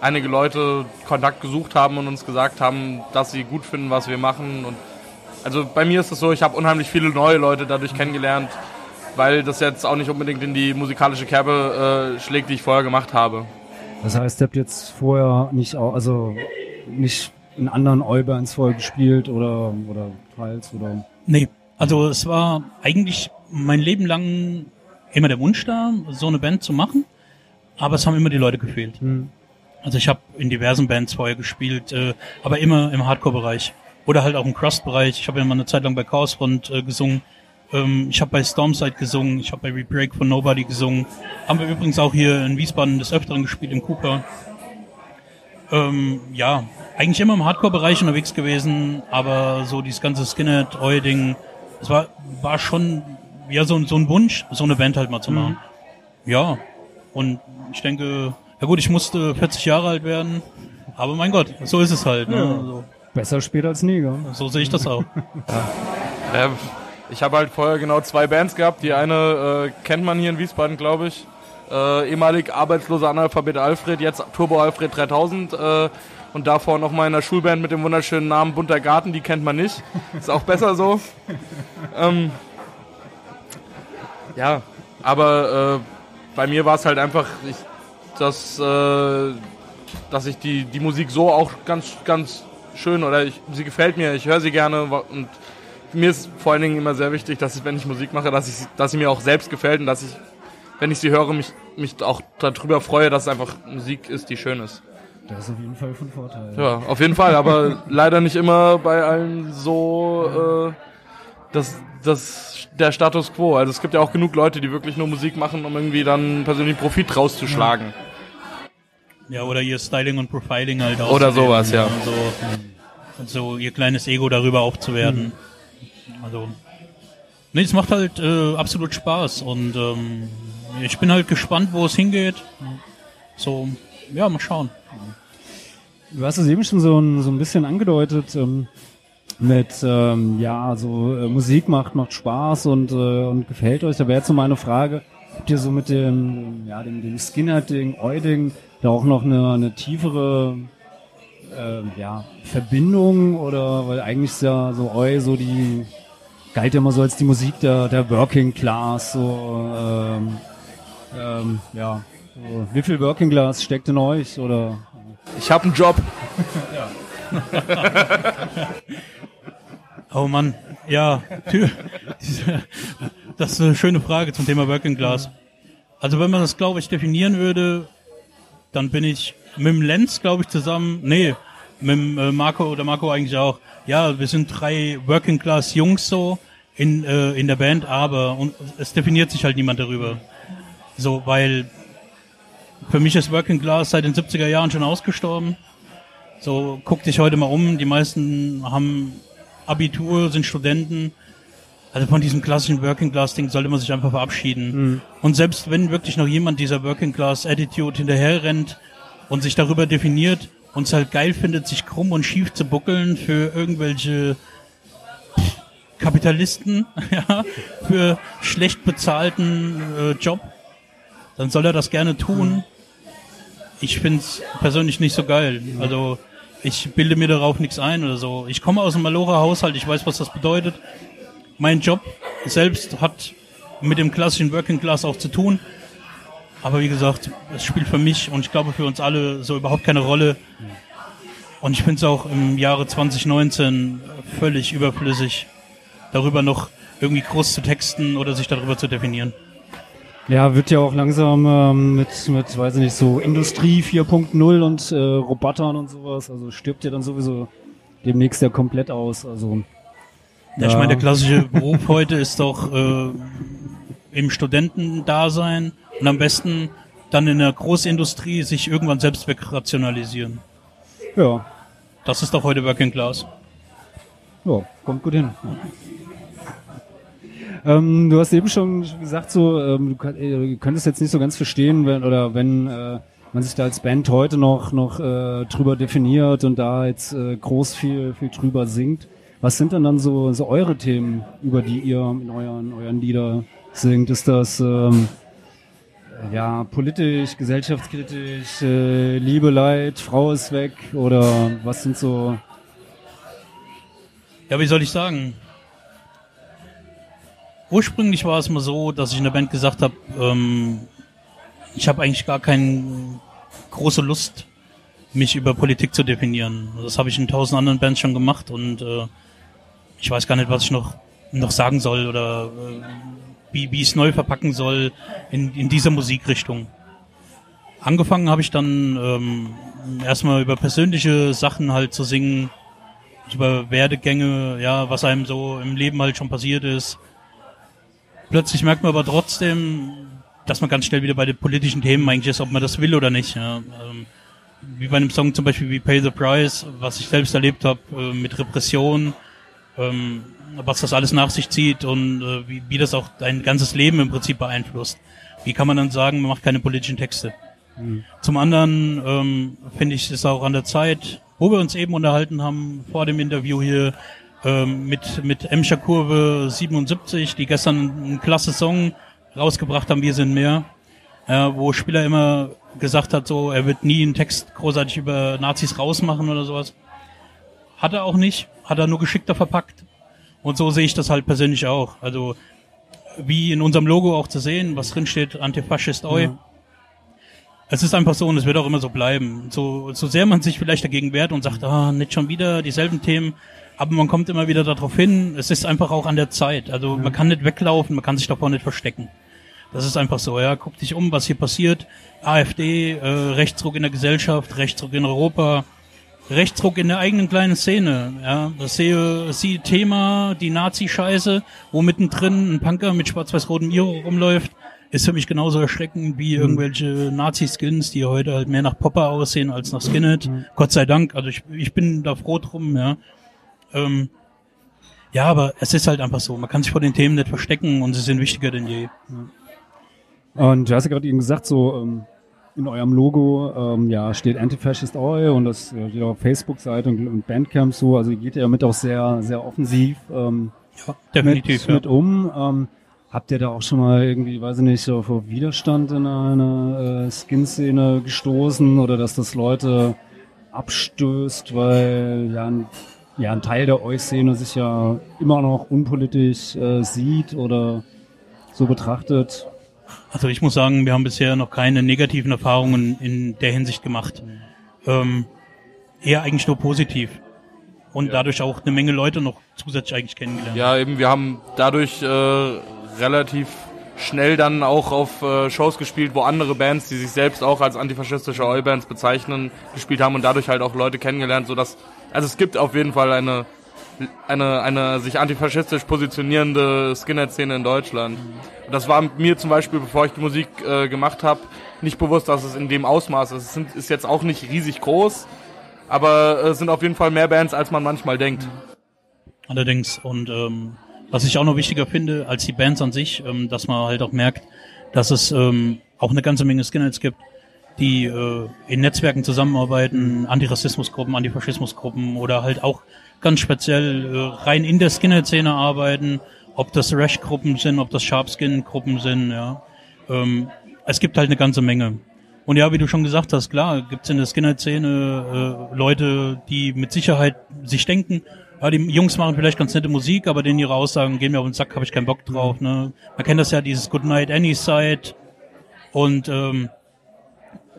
einige Leute Kontakt gesucht haben und uns gesagt haben, dass sie gut finden, was wir machen. Und also bei mir ist es so, ich habe unheimlich viele neue Leute dadurch kennengelernt, weil das jetzt auch nicht unbedingt in die musikalische Kerbe äh, schlägt, die ich vorher gemacht habe. Das heißt, ihr habt jetzt vorher nicht, also nicht in anderen Oi-Bands vorher gespielt oder, oder teils oder. Nee, also es war eigentlich mein Leben lang immer der Wunsch da, so eine Band zu machen, aber es haben immer die Leute gefehlt. Also ich habe in diversen Bands vorher gespielt, äh, aber immer im Hardcore-Bereich oder halt auch im Crust-Bereich. Ich habe ja mal eine Zeit lang bei Chaosfront äh, gesungen. Ähm, ich habe bei Stormside gesungen, ich habe bei Rebreak von Nobody gesungen. Haben wir übrigens auch hier in Wiesbaden des Öfteren gespielt, im Cooper. Ähm, ja, eigentlich immer im Hardcore-Bereich unterwegs gewesen, aber so dieses ganze Skinhead, Oi-Ding, es war, war schon ja so, so ein Wunsch, so eine Band halt mal zu machen. Ja, und ich denke, ja gut, ich musste 40 Jahre alt werden, aber mein Gott, so ist es halt. Ne? Ja. So, Besser spät als nie, gell? so sehe ich das auch. Ja, ich habe halt vorher genau zwei Bands gehabt. Die eine äh, kennt man hier in Wiesbaden, glaube ich. Äh, ehemalig arbeitsloser Analphabet Alfred, jetzt Turbo Alfred 3000. Äh, und davor noch mal in der Schulband mit dem wunderschönen Namen Bunter Garten, die kennt man nicht. Ist auch besser so. ähm, ja, aber äh, bei mir war es halt einfach, ich, dass, äh, dass ich die, die Musik so auch ganz, ganz schön oder ich, sie gefällt mir, ich höre sie gerne und mir ist vor allen Dingen immer sehr wichtig, dass ich, wenn ich Musik mache, dass ich, dass sie mir auch selbst gefällt und dass ich, wenn ich sie höre, mich, mich auch darüber freue, dass es einfach Musik ist, die schön ist. Das ist auf jeden Fall von Vorteil. Ja, auf jeden Fall, aber leider nicht immer bei allen so äh, das, das, der Status quo. Also es gibt ja auch genug Leute, die wirklich nur Musik machen, um irgendwie dann persönlichen Profit rauszuschlagen. Ja, oder ihr Styling und Profiling halt auch. Oder sowas, ja. So, so ihr kleines Ego darüber aufzuwerten. Also, nee, es macht halt äh, absolut Spaß und ähm, ich bin halt gespannt, wo es hingeht. So, ja, mal schauen. Du hast es eben schon so ein, so ein bisschen angedeutet ähm, mit, ähm, ja, so äh, Musik macht, macht Spaß und, äh, und gefällt euch. Da wäre jetzt so meine Frage, habt ihr so mit dem, ja, dem, dem Skinhead-Ding, Euding, da auch noch eine, eine tiefere äh, ja, Verbindung oder, weil eigentlich ist ja so Eu so die, galt ja immer so als die Musik der, der Working Class, so, ähm, ähm, ja, so, wie viel Working Class steckt in euch oder Ich habe einen Job. Oh Mann, ja, das ist eine schöne Frage zum Thema Working Class. Also wenn man das, glaube ich, definieren würde, dann bin ich mit dem Lenz, glaube ich, zusammen, nee, mit dem äh, Marco oder Marco eigentlich auch. Ja, wir sind drei Working Class Jungs so in, äh, in der Band, aber und es definiert sich halt niemand darüber. So, weil für mich ist Working Class seit den 70er Jahren schon ausgestorben. So, guck dich heute mal um, die meisten haben Abitur, sind Studenten. Also von diesem klassischen Working Class Ding sollte man sich einfach verabschieden. Und selbst wenn wirklich noch jemand dieser Working Class Attitude hinterher rennt und sich darüber definiert und es halt geil findet, sich krumm und schief zu buckeln für irgendwelche Kapitalisten, ja, für schlecht bezahlten äh, Job, dann soll er das gerne tun. Ich find's persönlich nicht so geil. Also ich bilde mir darauf nichts ein oder so. Ich komme aus einem Malora-Haushalt, ich weiß, was das bedeutet. Mein Job selbst hat mit dem klassischen Working Class auch zu tun. Aber wie gesagt, es spielt für mich und ich glaube für uns alle so überhaupt keine Rolle. Und ich finde es auch im Jahre 2019 völlig überflüssig, darüber noch irgendwie groß zu texten oder sich darüber zu definieren. Ja, wird ja auch langsam ähm, mit, mit, weiß ich nicht, so Industrie 4.0 und äh, Robotern und sowas. Also stirbt ja dann sowieso demnächst ja komplett aus. Also Ja, ich meine, der klassische Beruf heute ist doch äh, im Studentendasein und am besten dann in der Großindustrie sich irgendwann selbst wegrationalisieren. ja, Das ist doch heute Working Class. ja, kommt gut hin. Ähm, du hast eben schon gesagt, so ähm, äh, du könntest jetzt nicht so ganz verstehen, wenn oder wenn äh, man sich da als Band heute noch noch äh, drüber definiert und da jetzt äh, groß viel viel drüber singt. Was sind denn dann so, so eure Themen, über die ihr in euren, euren Lieder singt? Ist das ähm, ja politisch, gesellschaftskritisch, äh, Liebe, Leid, Frau ist weg oder was sind so Ja, wie soll ich sagen? Ursprünglich war es mal so, dass ich in der Band gesagt habe, ähm, ich habe eigentlich gar keine große Lust, mich über Politik zu definieren. Das habe ich in tausend anderen Bands schon gemacht und äh, ich weiß gar nicht, was ich noch noch sagen soll oder äh, wie, wie ich es neu verpacken soll in, in dieser Musikrichtung. Angefangen habe ich dann ähm, erstmal über persönliche Sachen halt zu singen, über Werdegänge, ja, was einem so im Leben halt schon passiert ist. Plötzlich merkt man aber trotzdem, dass man ganz schnell wieder bei den politischen Themen eigentlich ist, ob man das will oder nicht. Ja. Ähm, wie bei einem Song zum Beispiel wie Pay the Price, was ich selbst erlebt habe, äh, mit Repression, ähm, was das alles nach sich zieht und äh, wie, wie das auch dein ganzes Leben im Prinzip beeinflusst. Wie kann man dann sagen, man macht keine politischen Texte? Zum anderen ähm, finde ich es auch an der Zeit, wo wir uns eben unterhalten haben vor dem Interview hier ähm, mit mit Emscher Kurve 77, die gestern einen klasse Song rausgebracht haben, wir sind mehr, äh, wo Spieler immer gesagt hat, so er wird nie einen Text großartig über Nazis rausmachen oder sowas. Hat er auch nicht, hat er nur geschickter verpackt. Und so sehe ich das halt persönlich auch. Also wie in unserem Logo auch zu sehen, was drin steht, Antifaschist Oi. Ja. Es ist einfach so und es wird auch immer so bleiben. So, so sehr man sich vielleicht dagegen wehrt und sagt, ah, nicht schon wieder dieselben Themen, aber man kommt immer wieder darauf hin, es ist einfach auch an der Zeit. Also man kann nicht weglaufen, man kann sich davor nicht verstecken. Das ist einfach so, ja. Guck dich um, was hier passiert. AfD, äh, Rechtsruck in der Gesellschaft, Rechtsruck in Europa, Rechtsruck in der eigenen kleinen Szene. Ja, das sehe sie Thema, die Nazi-Scheiße, wo mittendrin ein Punker mit schwarz-weiß-rotem Iro rumläuft, ist für mich genauso erschreckend wie irgendwelche Nazi-Skins, die heute halt mehr nach Popper aussehen als nach Skinhead. Gott sei Dank. Also ich, ich bin da froh drum, ja. Ähm, ja, aber es ist halt einfach so. Man kann sich vor den Themen nicht verstecken und sie sind wichtiger denn je. Und du hast ja gerade eben gesagt, so ähm, in eurem Logo ähm, ja steht Antifascist Oi und das steht auf Facebook-Seite und, und Bandcamp so, also ihr geht ja mit auch sehr, sehr offensiv ähm, Ja, definitiv. mit, mit um. Ähm, habt ihr da auch schon mal irgendwie, weiß ich nicht, vor Widerstand in einer äh, Skin-Szene gestoßen oder dass das Leute abstößt, weil ja ein, ja, ein Teil der Euch-Szene sich ja immer noch unpolitisch äh, sieht oder so betrachtet? Also ich muss sagen, wir haben bisher noch keine negativen Erfahrungen in der Hinsicht gemacht. Ähm, eher eigentlich nur positiv. Und dadurch auch eine Menge Leute noch zusätzlich eigentlich kennengelernt. Ja, eben, wir haben dadurch äh, relativ schnell dann auch auf äh, Shows gespielt, wo andere Bands, die sich selbst auch als antifaschistische Oi-Bands bezeichnen, gespielt haben und dadurch halt auch Leute kennengelernt, so dass also es gibt auf jeden Fall eine eine eine sich antifaschistisch positionierende Skinhead-Szene in Deutschland. Und das war mir zum Beispiel, bevor ich die Musik äh, gemacht habe, nicht bewusst, dass es in dem Ausmaß ist. Es sind, ist jetzt auch nicht riesig groß, aber äh, es sind auf jeden Fall mehr Bands, als man manchmal denkt. Allerdings. Und ähm, was ich auch noch wichtiger finde als die Bands an sich, ähm, dass man halt auch merkt, dass es ähm, auch eine ganze Menge Skinheads gibt, die äh, in Netzwerken zusammenarbeiten, Antirassismusgruppen, Antifaschismusgruppen oder halt auch ganz speziell äh, rein in der Skinhead-Szene arbeiten, ob das Rash-Gruppen sind, ob das Sharpskin-Gruppen sind, ja. Ähm, es gibt halt eine ganze Menge. Und ja, wie du schon gesagt hast, klar, gibt's in der Skinhead-Szene äh, Leute, die mit Sicherheit sich denken, ja, die Jungs machen vielleicht ganz nette Musik, aber denen ihre Aussagen gehen mir auf den Sack, habe ich keinen Bock drauf. Ne? Man kennt das ja, dieses Good Night Any Side. Und ähm,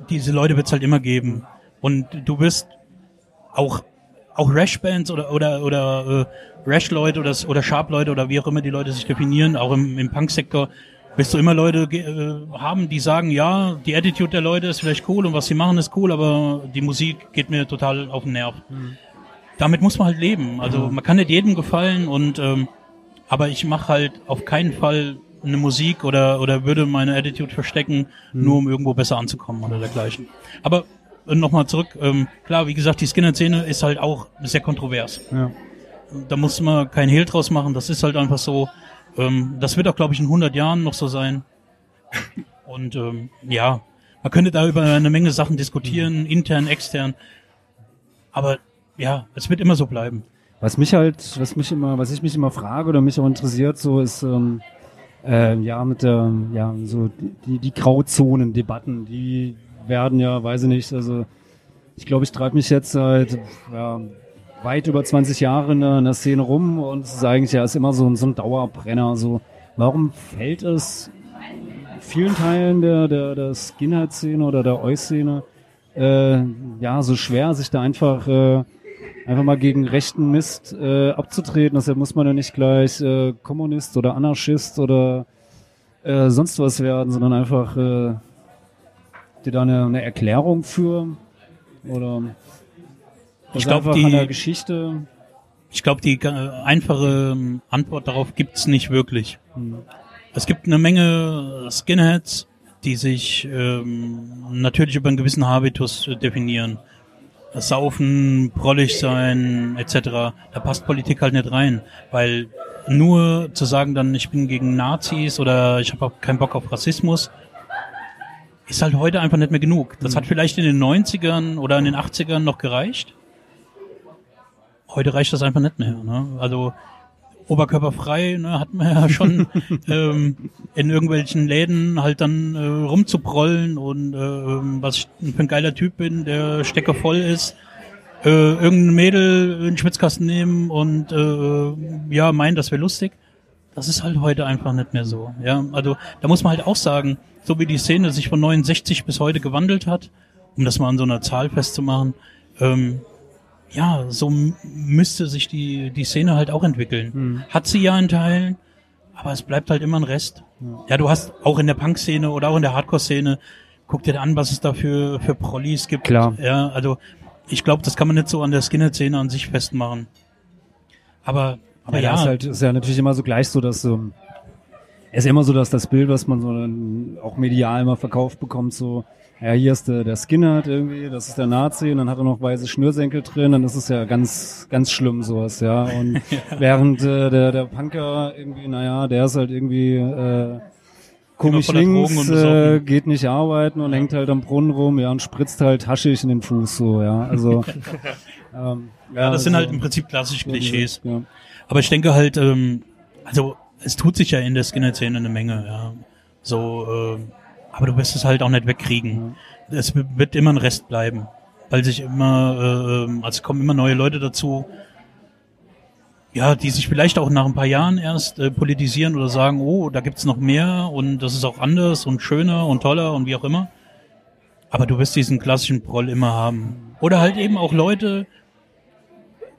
diese Leute wird's halt immer geben. Und du bist auch auch Rash-Bands oder oder oder äh, Rash-Leute oder oder Sharp-Leute oder wie auch immer die Leute sich definieren, auch im, im Punk-Sektor, wirst du immer Leute äh, haben, die sagen, ja, die Attitude der Leute ist vielleicht cool und was sie machen ist cool, aber die Musik geht mir total auf den Nerv. Damit muss man halt leben. Also man kann nicht jedem gefallen und ähm, aber ich mache halt auf keinen Fall eine Musik oder oder würde meine Attitude verstecken, nur um irgendwo besser anzukommen oder dergleichen. Aber äh, nochmal zurück, ähm, klar, wie gesagt, die Skinner-Szene ist halt auch sehr kontrovers. Ja. Da muss man kein Hehl draus machen, das ist halt einfach so. Ähm, das wird auch, glaube ich, in 100 Jahren noch so sein. Und ähm, ja, man könnte da über eine Menge Sachen diskutieren, intern, extern. Aber ja, es wird immer so bleiben. Was mich halt, was mich immer, was ich mich immer frage oder mich auch interessiert, so ist ähm, äh, ja mit der, ja so die, die Grauzonen-Debatten, die werden ja, weiß ich nicht, also ich glaube, ich treibe mich jetzt seit ja, weit über 20 Jahren in der, in der Szene rum und es ist eigentlich ja ist immer so, so ein Dauerbrenner. So, warum fällt es vielen Teilen der, der, der Skinhead-Szene oder der Oi-Szene äh, ja so schwer, sich da einfach äh, einfach mal gegen rechten Mist äh, abzutreten. Deshalb muss man ja nicht gleich äh, Kommunist oder Anarchist oder äh, sonst was werden, sondern einfach äh, dir da eine, eine Erklärung für oder Ich glaube, einfach an der die, Geschichte. ich glaube, die äh, einfache ähm, Antwort darauf gibt's nicht wirklich. Hm. Es gibt eine Menge Skinheads, die sich ähm, natürlich über einen gewissen Habitus äh, definieren. Das Saufen, prollig sein, etc. Da passt Politik halt nicht rein, weil nur zu sagen dann, ich bin gegen Nazis oder ich habe auch keinen Bock auf Rassismus, ist halt heute einfach nicht mehr genug. Das hat vielleicht in den 90ern oder in den 80ern noch gereicht. Heute reicht das einfach nicht mehr. Ne? Also oberkörperfrei, ne, hat man ja schon ähm, in irgendwelchen Läden halt dann äh, rumzuprollen und äh, ähm, was ich für ein geiler Typ bin, der Stecker voll ist, äh, irgendein Mädel in den Schwitzkasten nehmen und äh, ja, meinen, das wäre lustig. Das ist halt heute einfach nicht mehr so. Ja, also da muss man halt auch sagen, so wie die Szene sich von 69 bis heute gewandelt hat, um das mal an so einer Zahl festzumachen, ähm, ja, so müsste sich die, die Szene halt auch entwickeln. Hat sie ja in Teilen, aber es bleibt halt immer ein Rest. Ja, du hast auch in der Punk-Szene oder auch in der Hardcore-Szene, guck dir an, was es da für, für Prollis gibt. Klar. Ja, also ich glaube, das kann man nicht so an der Skinhead-Szene an sich festmachen. Aber, aber ja, ja, ja. Ist, halt, ist ja natürlich immer so gleich so, dass ähm, es ist immer so, dass das Bild, was man so auch medial immer verkauft bekommt, so, ja, hier ist der, der Skinhead irgendwie, das ist der Nazi und dann hat er noch weiße Schnürsenkel drin, dann ist es ja ganz, ganz schlimm sowas, ja. Und während äh, der, der Punker irgendwie, naja, der ist halt irgendwie äh, komisch links, und äh, geht nicht arbeiten und hängt halt am Brunnen rum, ja, und spritzt halt Haschig in den Fuß, so, ja. Also ähm, ja, das sind halt im Prinzip klassische Klischees. Ja. Aber ich denke halt, ähm, also es tut sich ja in der Skinhead-Szene eine Menge, ja. So, ähm, aber du wirst es halt auch nicht wegkriegen. Es w- wird immer ein Rest bleiben, weil sich immer, äh, ähm, also es kommen immer neue Leute dazu, ja, die sich vielleicht auch nach ein paar Jahren erst äh, politisieren oder sagen, oh, da gibt's noch mehr und das ist auch anders und schöner und toller und wie auch immer. Aber du wirst diesen klassischen Proll immer haben. Oder halt eben auch Leute,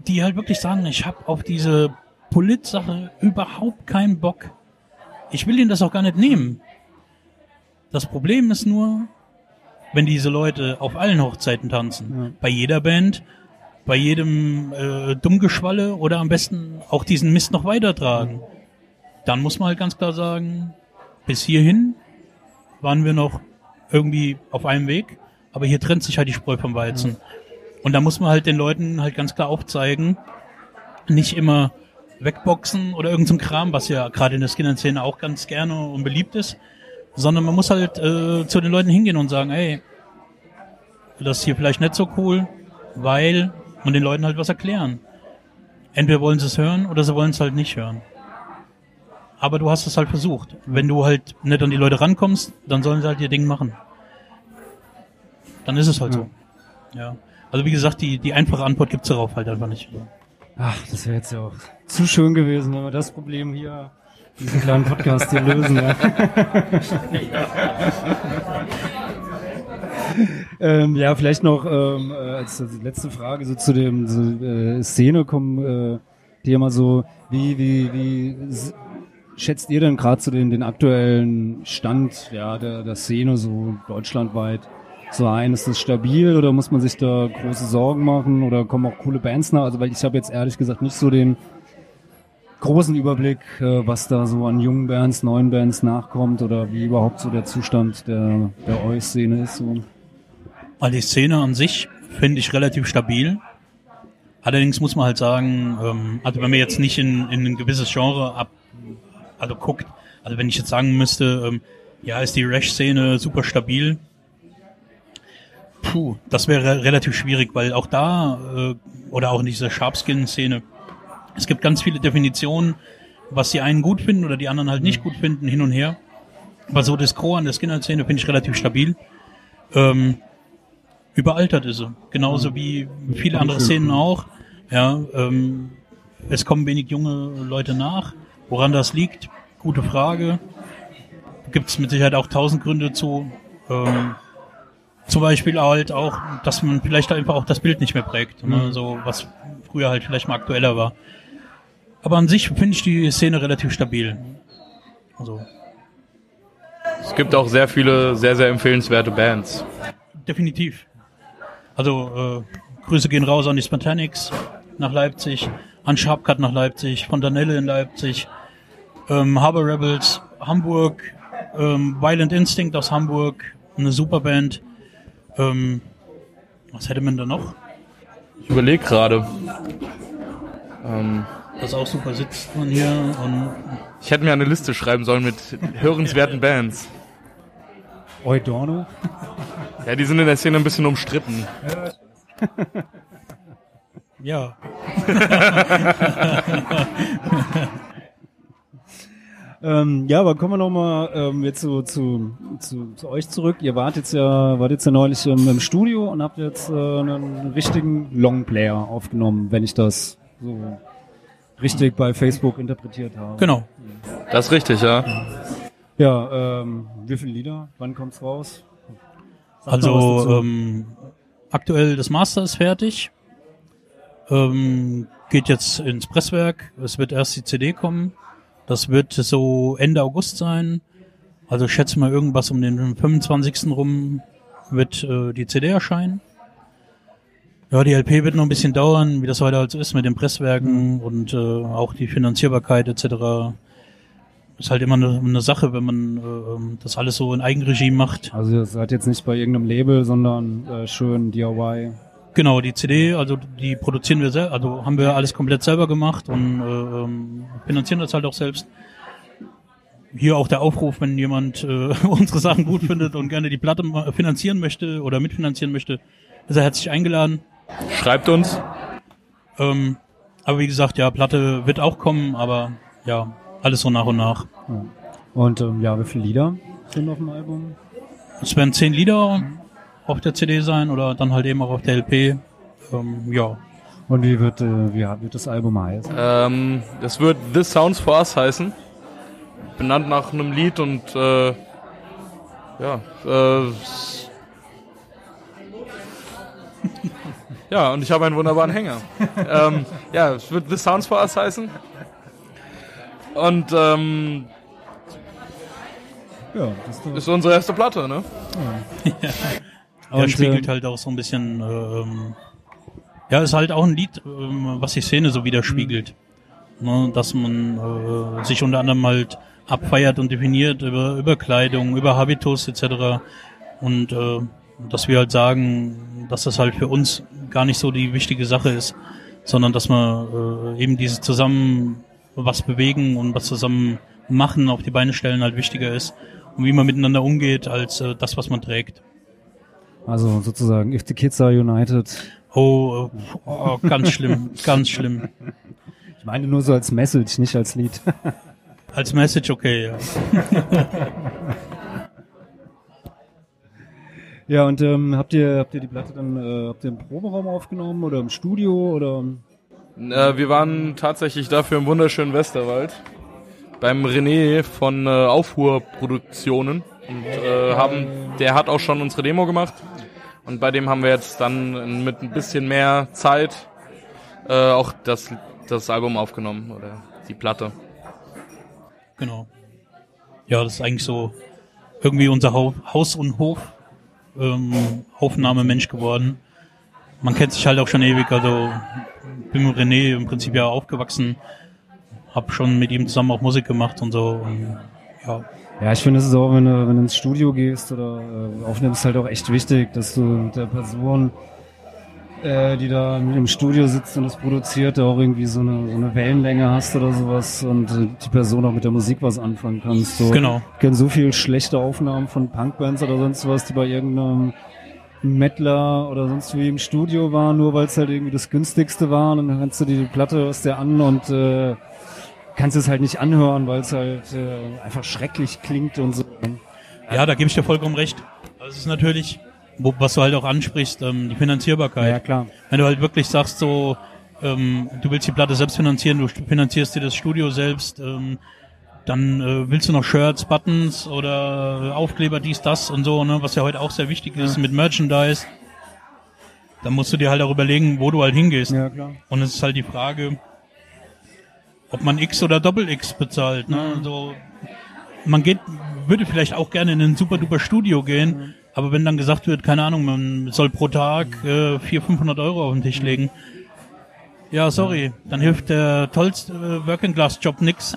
die halt wirklich sagen, ich habe auf diese Polit-Sache überhaupt keinen Bock. Ich will ihnen das auch gar nicht nehmen. Das Problem ist nur, wenn diese Leute auf allen Hochzeiten tanzen, bei jeder Band, bei jedem äh, Dummgeschwalle oder am besten auch diesen Mist noch weitertragen, dann muss man halt ganz klar sagen, bis hierhin waren wir noch irgendwie auf einem Weg, aber hier trennt sich halt die Spreu vom Weizen. Und da muss man halt den Leuten halt ganz klar aufzeigen, nicht immer wegboxen oder irgendein so Kram, was ja gerade in der Skinner-Szene auch ganz gerne und beliebt ist, sondern man muss halt äh, zu den Leuten hingehen und sagen, ey, das ist hier vielleicht nicht so cool, weil und den Leuten halt was erklären. Entweder wollen sie es hören oder sie wollen es halt nicht hören. Aber du hast es halt versucht. Wenn du halt nicht an die Leute rankommst, dann sollen sie halt ihr Ding machen. Dann ist es halt so. Ja. Also wie gesagt, die, die einfache Antwort gibt's darauf halt einfach nicht. Ach, das wäre jetzt ja auch zu schön gewesen, wenn wir das Problem hier, diesen kleinen Podcast hier lösen. Ja. ähm, ja, vielleicht noch ähm, äh, als als letzte Frage so zu dem so, äh, Szene kommen, äh, die mal so, wie, wie, wie schätzt ihr denn gerade zu den, den aktuellen Stand ja, der, der Szene so deutschlandweit so ein? Ist das stabil oder muss man sich da große Sorgen machen oder kommen auch coole Bands nach? Also weil ich habe jetzt ehrlich gesagt nicht so den großen Überblick, äh, was da so an jungen Bands, neuen Bands nachkommt oder wie überhaupt so der Zustand der, der Eu-Szene ist. So. Weil die Szene an sich finde ich relativ stabil. Allerdings muss man halt sagen, ähm, also wenn man jetzt nicht in, in ein gewisses Genre ab, also guckt, also wenn ich jetzt sagen müsste, ähm, ja, ist die Rash-Szene super stabil, puh, das wäre relativ schwierig, weil auch da, äh, oder auch in dieser Sharpskin-Szene, Es gibt ganz viele Definitionen, was die einen gut finden oder die anderen halt nicht gut finden, hin und her. Aber so das Gros an der Skinhead-Szene finde ich relativ stabil. Ähm, überaltert ist sie. Genauso wie viele andere Szenen auch. Ja, ähm, es kommen wenig junge Leute nach. Woran das liegt? Gute Frage. Gibt es mit Sicherheit auch tausend Gründe zu. Ähm, zum Beispiel halt auch, dass man vielleicht einfach auch das Bild nicht mehr prägt. Ne? So was früher halt vielleicht mal aktueller war. Aber an sich finde ich die Szene relativ stabil. Also Es gibt auch sehr viele sehr, sehr empfehlenswerte Bands. definitiv. Also äh, Grüße gehen raus an die Spontanix nach Leipzig, an Sharpcut nach Leipzig, Fontanelle in Leipzig, ähm, Harbor Rebels Hamburg, ähm, Violent Instinct aus Hamburg, eine super Band. Ähm, was hätte man da noch? Ich überlege gerade. Ähm, Das auch super sitzt man hier und ich hätte mir eine Liste schreiben sollen mit hörenswerten Bands. Eudorno. Ja, die sind in der Szene ein bisschen umstritten. ja, Ähm, ja, aber kommen wir nochmal ähm, jetzt so zu, zu, zu euch zurück. Ihr wart jetzt ja, wart jetzt ja neulich im, im Studio und habt jetzt äh, einen richtigen Longplayer aufgenommen, wenn ich das so richtig bei Facebook interpretiert habe. genau. Das ist richtig, ja. Ja, ähm, wie viele Lieder? Wann kommt's raus? Sag Also ähm, aktuell das Master ist fertig. Ähm, geht jetzt ins Presswerk. Es wird erst die CD kommen. Das wird so Ende August sein. Also ich schätze mal irgendwas um den 25. rum wird äh, die CD erscheinen. Ja, die LP wird noch ein bisschen dauern, wie das heute halt so ist mit den Presswerken und äh, auch die Finanzierbarkeit etc. Ist halt immer eine, eine Sache, wenn man äh, ähm, das alles so in Eigenregie macht. Also ihr seid jetzt nicht bei irgendeinem Label, sondern äh, schön DIY. Genau, die CD, also die produzieren wir selber, also haben wir alles komplett selber gemacht und äh, ähm, finanzieren das halt auch selbst. Hier auch der Aufruf, wenn jemand äh, unsere Sachen gut findet und gerne die Platte finanzieren möchte oder mitfinanzieren möchte, ist er herzlich eingeladen. Schreibt uns. Ähm, aber wie gesagt, ja, Platte wird auch kommen, aber ja, alles so nach und nach. Und ähm, ja, wie viele Lieder sind auf dem Album? Es werden zehn Lieder auf der CD sein oder dann halt eben auch auf der LP. Ähm, ja, Und wie wird, äh, wie wird das Album heißen? Ähm, das wird This Sounds for Us heißen. Benannt nach einem Lied und äh, ja, äh, ja, und ich habe einen wunderbaren Hänger. ähm, ja, es wird This Sounds for Us heißen. Und ähm, Ja, das ist ist unsere erste Platte, ne? Er Und, spiegelt ähm, halt auch so ein bisschen, äh, ähm, ja, ist halt auch ein Lied, ähm, was die Szene so widerspiegelt. Ne, dass man äh, sich unter anderem halt abfeiert und definiert über, über Kleidung, über Habitus etc. Und äh, dass wir halt sagen, dass das halt für uns gar nicht so die wichtige Sache ist, sondern dass wir äh, eben dieses zusammen was bewegen und was zusammen machen, auf die Beine stellen halt wichtiger ist und wie man miteinander umgeht, als äh, das, was man trägt. also sozusagen, if the kids are united. Oh, äh, oh ganz schlimm, ganz schlimm. Ich meine nur so als Message, nicht als Lied. Als Message okay, ja. ja, und ähm, habt ihr habt ihr die Platte dann äh, habt ihr im Proberaum aufgenommen oder im Studio oder Äh, wir waren tatsächlich dafür im wunderschönen Westerwald beim René von äh, Aufruhrproduktionen und äh, haben, der hat auch schon unsere Demo gemacht und bei dem haben wir jetzt dann mit ein bisschen mehr Zeit äh, auch das, das Album aufgenommen oder die Platte. Genau. Ja, das ist eigentlich so irgendwie unser Hau- Haus- und Hof ähm, Aufnahmemensch geworden. Man kennt sich halt auch schon ewig, also bin mit René im Prinzip ja aufgewachsen, hab schon mit ihm zusammen auch Musik gemacht und so. Und, ja, Ja, ich finde es ist auch, wenn du, wenn du ins Studio gehst oder äh, aufnimmst, halt auch echt wichtig, dass du mit der Person, äh, die da mit im Studio sitzt und das produziert, auch irgendwie so eine, so eine Wellenlänge hast oder sowas und äh, die Person auch mit der Musik was anfangen kannst. So, Genau. Ich kenne so viel schlechte Aufnahmen von Punkbands oder sonst was, die bei irgendeinem Mettler oder sonst wie im Studio war, nur weil es halt irgendwie das günstigste war. Und dann kannst du die Platte aus der an und äh, kannst es halt nicht anhören, weil es halt äh, einfach schrecklich klingt und so. Ja, da gebe ich dir vollkommen recht. Es ist natürlich, wo, was du halt auch ansprichst, ähm, die Finanzierbarkeit. Ja, klar. Wenn du halt wirklich sagst, so, ähm, du willst die Platte selbst finanzieren, du finanzierst dir das Studio selbst, ähm, dann äh, willst du noch Shirts, Buttons oder Aufkleber, dies, das und so, ne, was ja heute auch sehr wichtig ist mit Merchandise. Dann musst du dir halt auch überlegen, wo du halt hingehst. Ja, klar. Und es ist halt die Frage, ob man X oder Doppel X bezahlt. Ne? Also, man geht, würde vielleicht auch gerne in ein super duper Studio gehen, aber wenn dann gesagt wird, keine Ahnung, man soll pro Tag äh, 400, 500 Euro auf den Tisch legen, ja, sorry, dann hilft der tollste äh, Working Class Job nix.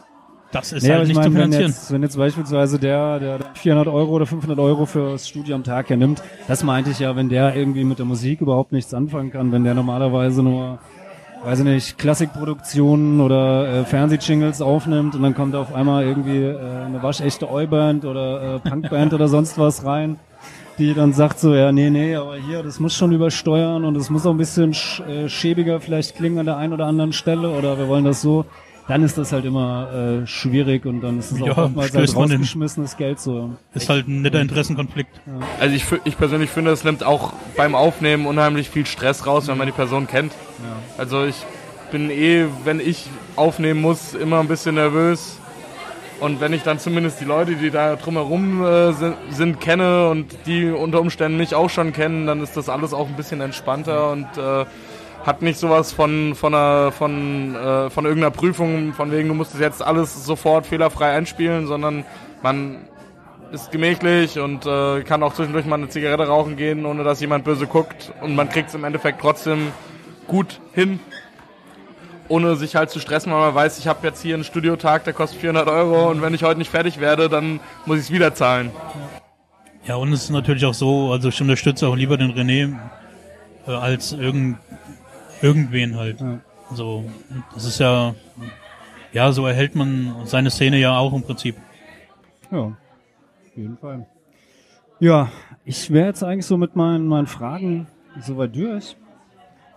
Das ist Ja, halt nicht zu meine, wenn finanzieren. jetzt, wenn jetzt beispielsweise der, der 400 Euro oder 500 Euro fürs Studio am Tag ja nimmt, das meinte ich ja, wenn der irgendwie mit der Musik überhaupt nichts anfangen kann, wenn der normalerweise nur, weiß ich nicht, Klassikproduktionen oder äh, Fernsehjingles aufnimmt und dann kommt auf einmal irgendwie äh, eine waschechte Oi-Band oder äh, Punkband oder sonst was rein, die dann sagt so, ja, nee, nee, aber hier, das muss schon übersteuern und es muss auch ein bisschen sch äh, schäbiger vielleicht klingen an der einen oder anderen Stelle oder wir wollen das so, dann ist das halt immer äh, schwierig und dann ist es Ja, auch oftmals halt rausgeschmissenes Geld so. Ist halt ein netter Interessenkonflikt. Also ich, ich persönlich finde, es nimmt auch beim Aufnehmen unheimlich viel Stress raus, wenn man die Person kennt. Also ich bin eh, wenn ich aufnehmen muss, immer ein bisschen nervös. Und wenn ich dann zumindest die Leute, die da drumherum äh, sind, sind, kenne und die unter Umständen mich auch schon kennen, dann ist das alles auch ein bisschen entspannter und äh, hat nicht sowas von von einer von äh, von irgendeiner Prüfung, von wegen du musst es jetzt alles sofort fehlerfrei einspielen, sondern man ist gemächlich und äh, kann auch zwischendurch mal eine Zigarette rauchen gehen, ohne dass jemand böse guckt. Und man kriegt es im Endeffekt trotzdem gut hin, ohne sich halt zu stressen, weil man weiß, ich habe jetzt hier einen Studiotag, der kostet 400 Euro und wenn ich heute nicht fertig werde, dann muss ich es wieder zahlen. Ja, und es ist natürlich auch so, also ich unterstütze auch lieber den René äh, als irgend, irgendwen halt. Ja. So, das ist ja, ja, so erhält man seine Szene ja auch im Prinzip. Ja, auf jeden Fall. Ja, ich wäre jetzt eigentlich so mit meinen, meinen Fragen soweit durch.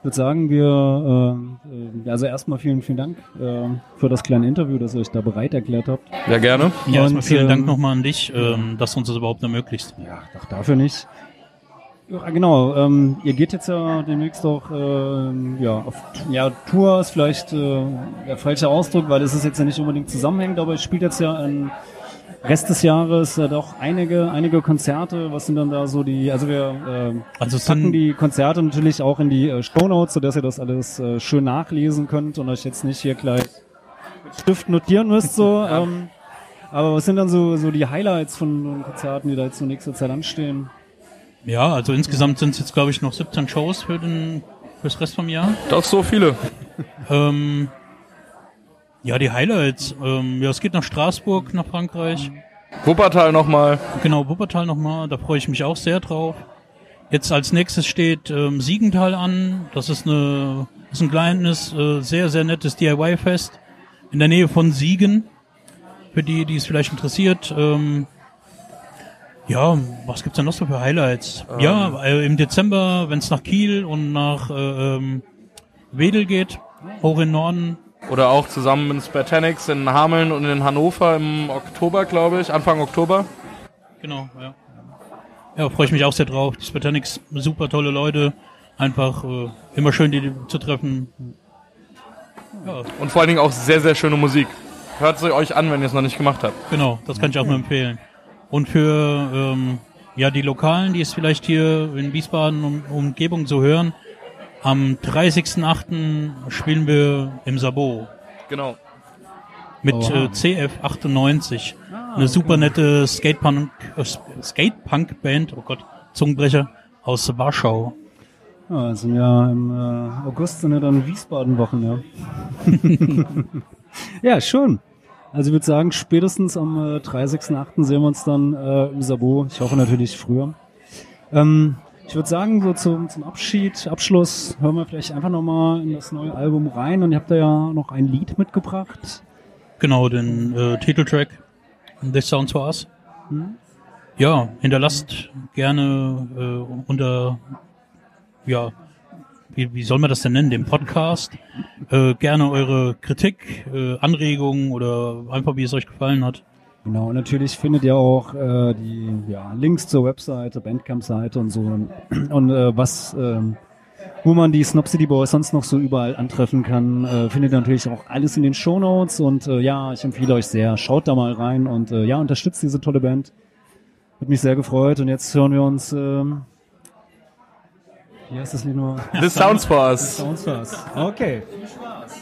Ich würde sagen, wir, äh, äh, also erstmal vielen, vielen Dank äh, für das kleine Interview, dass ihr euch da bereit erklärt habt. Ja, gerne. Ja, erstmal vielen ähm, Dank nochmal an dich, ähm, dass du uns das überhaupt ermöglicht. Ja, doch dafür nicht. Ja, genau. Ähm, ihr geht jetzt ja demnächst auch ähm, ja, auf ja, Tour ist vielleicht äh, der falsche Ausdruck, weil es ist jetzt ja nicht unbedingt zusammenhängend, aber es spielt jetzt ja ein Rest des Jahres äh, doch einige einige Konzerte. Was sind dann da so die? Also wir äh, Also packen sind, die Konzerte natürlich auch in die äh, Shownotes, sodass ihr das alles äh, schön nachlesen könnt und euch jetzt nicht hier gleich mit Stift notieren müsst. So. Ähm, aber was sind dann so, so die Highlights von den Konzerten, die da jetzt so nächste Zeit anstehen? ja, also insgesamt sind es jetzt glaube ich noch 17 Shows für den, fürs Rest vom Jahr. Doch so viele. Ähm, ja, die Highlights. Ähm, ja, es geht nach Straßburg, nach Frankreich. Wuppertal nochmal. Genau, Wuppertal nochmal, da freue ich mich auch sehr drauf. Jetzt als nächstes steht ähm, Siegenthal an. Das ist, eine, ist ein kleines, äh, sehr, sehr nettes DIY-Fest in der Nähe von Siegen. Für die, die es vielleicht interessiert. Ähm, ja, was gibt's denn noch so für Highlights? Ja, äh, im Dezember, wenn es nach Kiel und nach äh, ähm, Wedel geht, hoch in Norden, Oder auch zusammen mit Spartanics in Hameln und in Hannover im Oktober, glaube ich, Anfang Oktober. Genau, ja. Ja, freue ich mich auch sehr drauf. Die Spartanics, super tolle Leute. Einfach äh, immer schön, die zu treffen. Ja, Und vor allen Dingen auch sehr, sehr schöne Musik. Hört sie euch an, wenn ihr es noch nicht gemacht habt. genau, das kann ich auch nur empfehlen. Und für ähm, ja die Lokalen, die es vielleicht hier in Wiesbaden und Umgebung so hören, am 30.08. spielen wir im Sabo Genau. mit Oha. äh, CF98. Eine super nette Skatepunk, äh, Skatepunk-Band, oh Gott, Zungenbrecher, aus Warschau. Ja, sind ja im äh, August sind ja dann Wiesbaden-Wochen, ja. ja, schön. Also ich würde sagen, spätestens am äh, 30.08. sehen wir uns dann äh, im Sabo. Ich hoffe natürlich früher. Ähm, ich würde sagen, so zum, zum Abschied, Abschluss, hören wir vielleicht einfach nochmal in das neue Album rein. Und ihr habt da ja noch ein Lied mitgebracht. Genau, den äh, Titeltrack This Sounds For Us. Ja, hinterlasst gerne äh, unter, ja, wie, wie soll man das denn nennen, dem Podcast, äh, gerne eure Kritik, äh, Anregungen oder einfach wie es euch gefallen hat. Genau, und natürlich findet ihr auch äh, die ja, Links zur Webseite, Bandcamp-Seite und so. Und, äh, was, ähm, wo man die Snob City Boys sonst noch so überall antreffen kann, äh, findet ihr natürlich auch alles in den Show Notes. Und äh, ja, ich empfehle euch sehr, schaut da mal rein und äh, ja, unterstützt diese tolle Band. Hat mich sehr gefreut und jetzt hören wir uns. Ähm, wie heißt das Lied nur? This sounds for us. Sounds was. Okay. Voice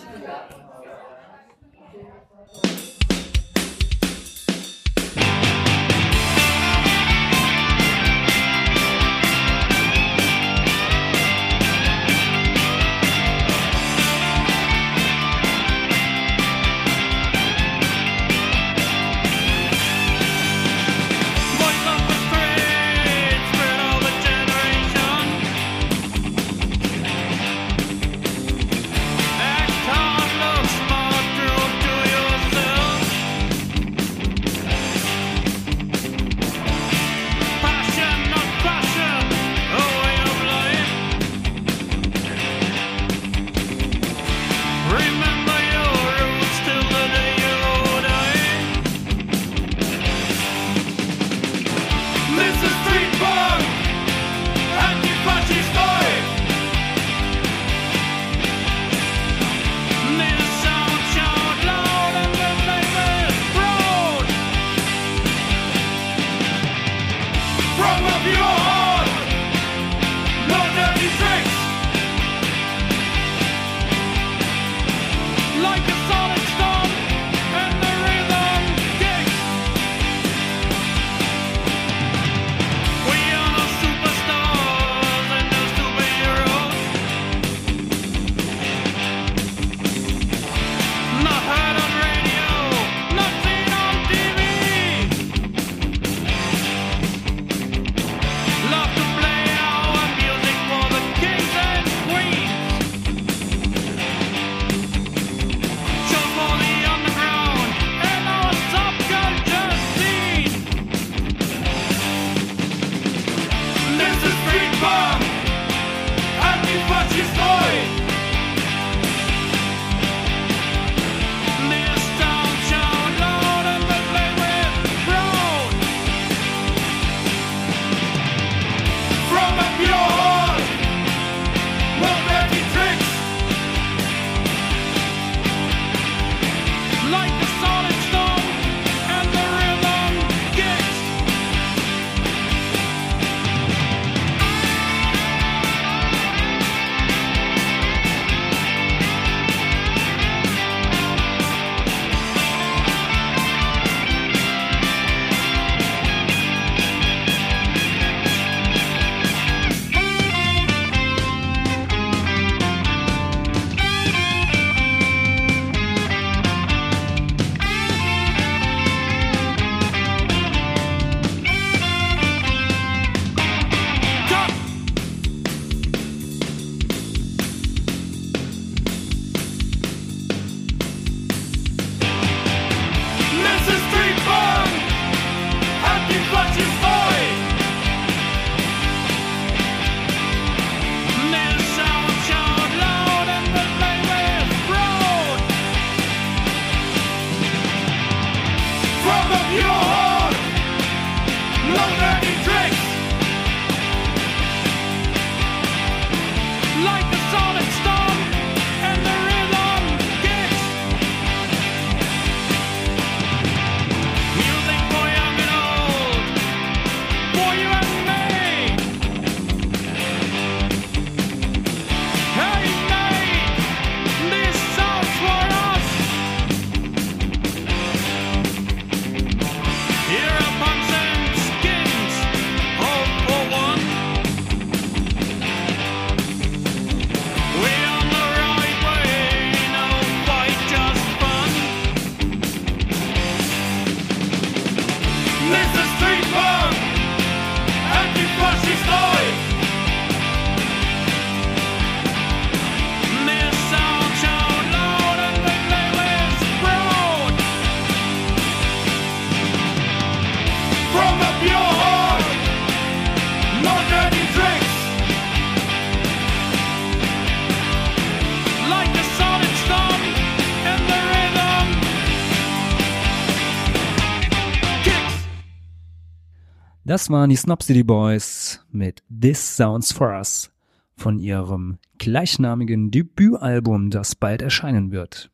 Das waren die Snob City Boys mit This Sounds For Us von ihrem gleichnamigen Debütalbum, das bald erscheinen wird.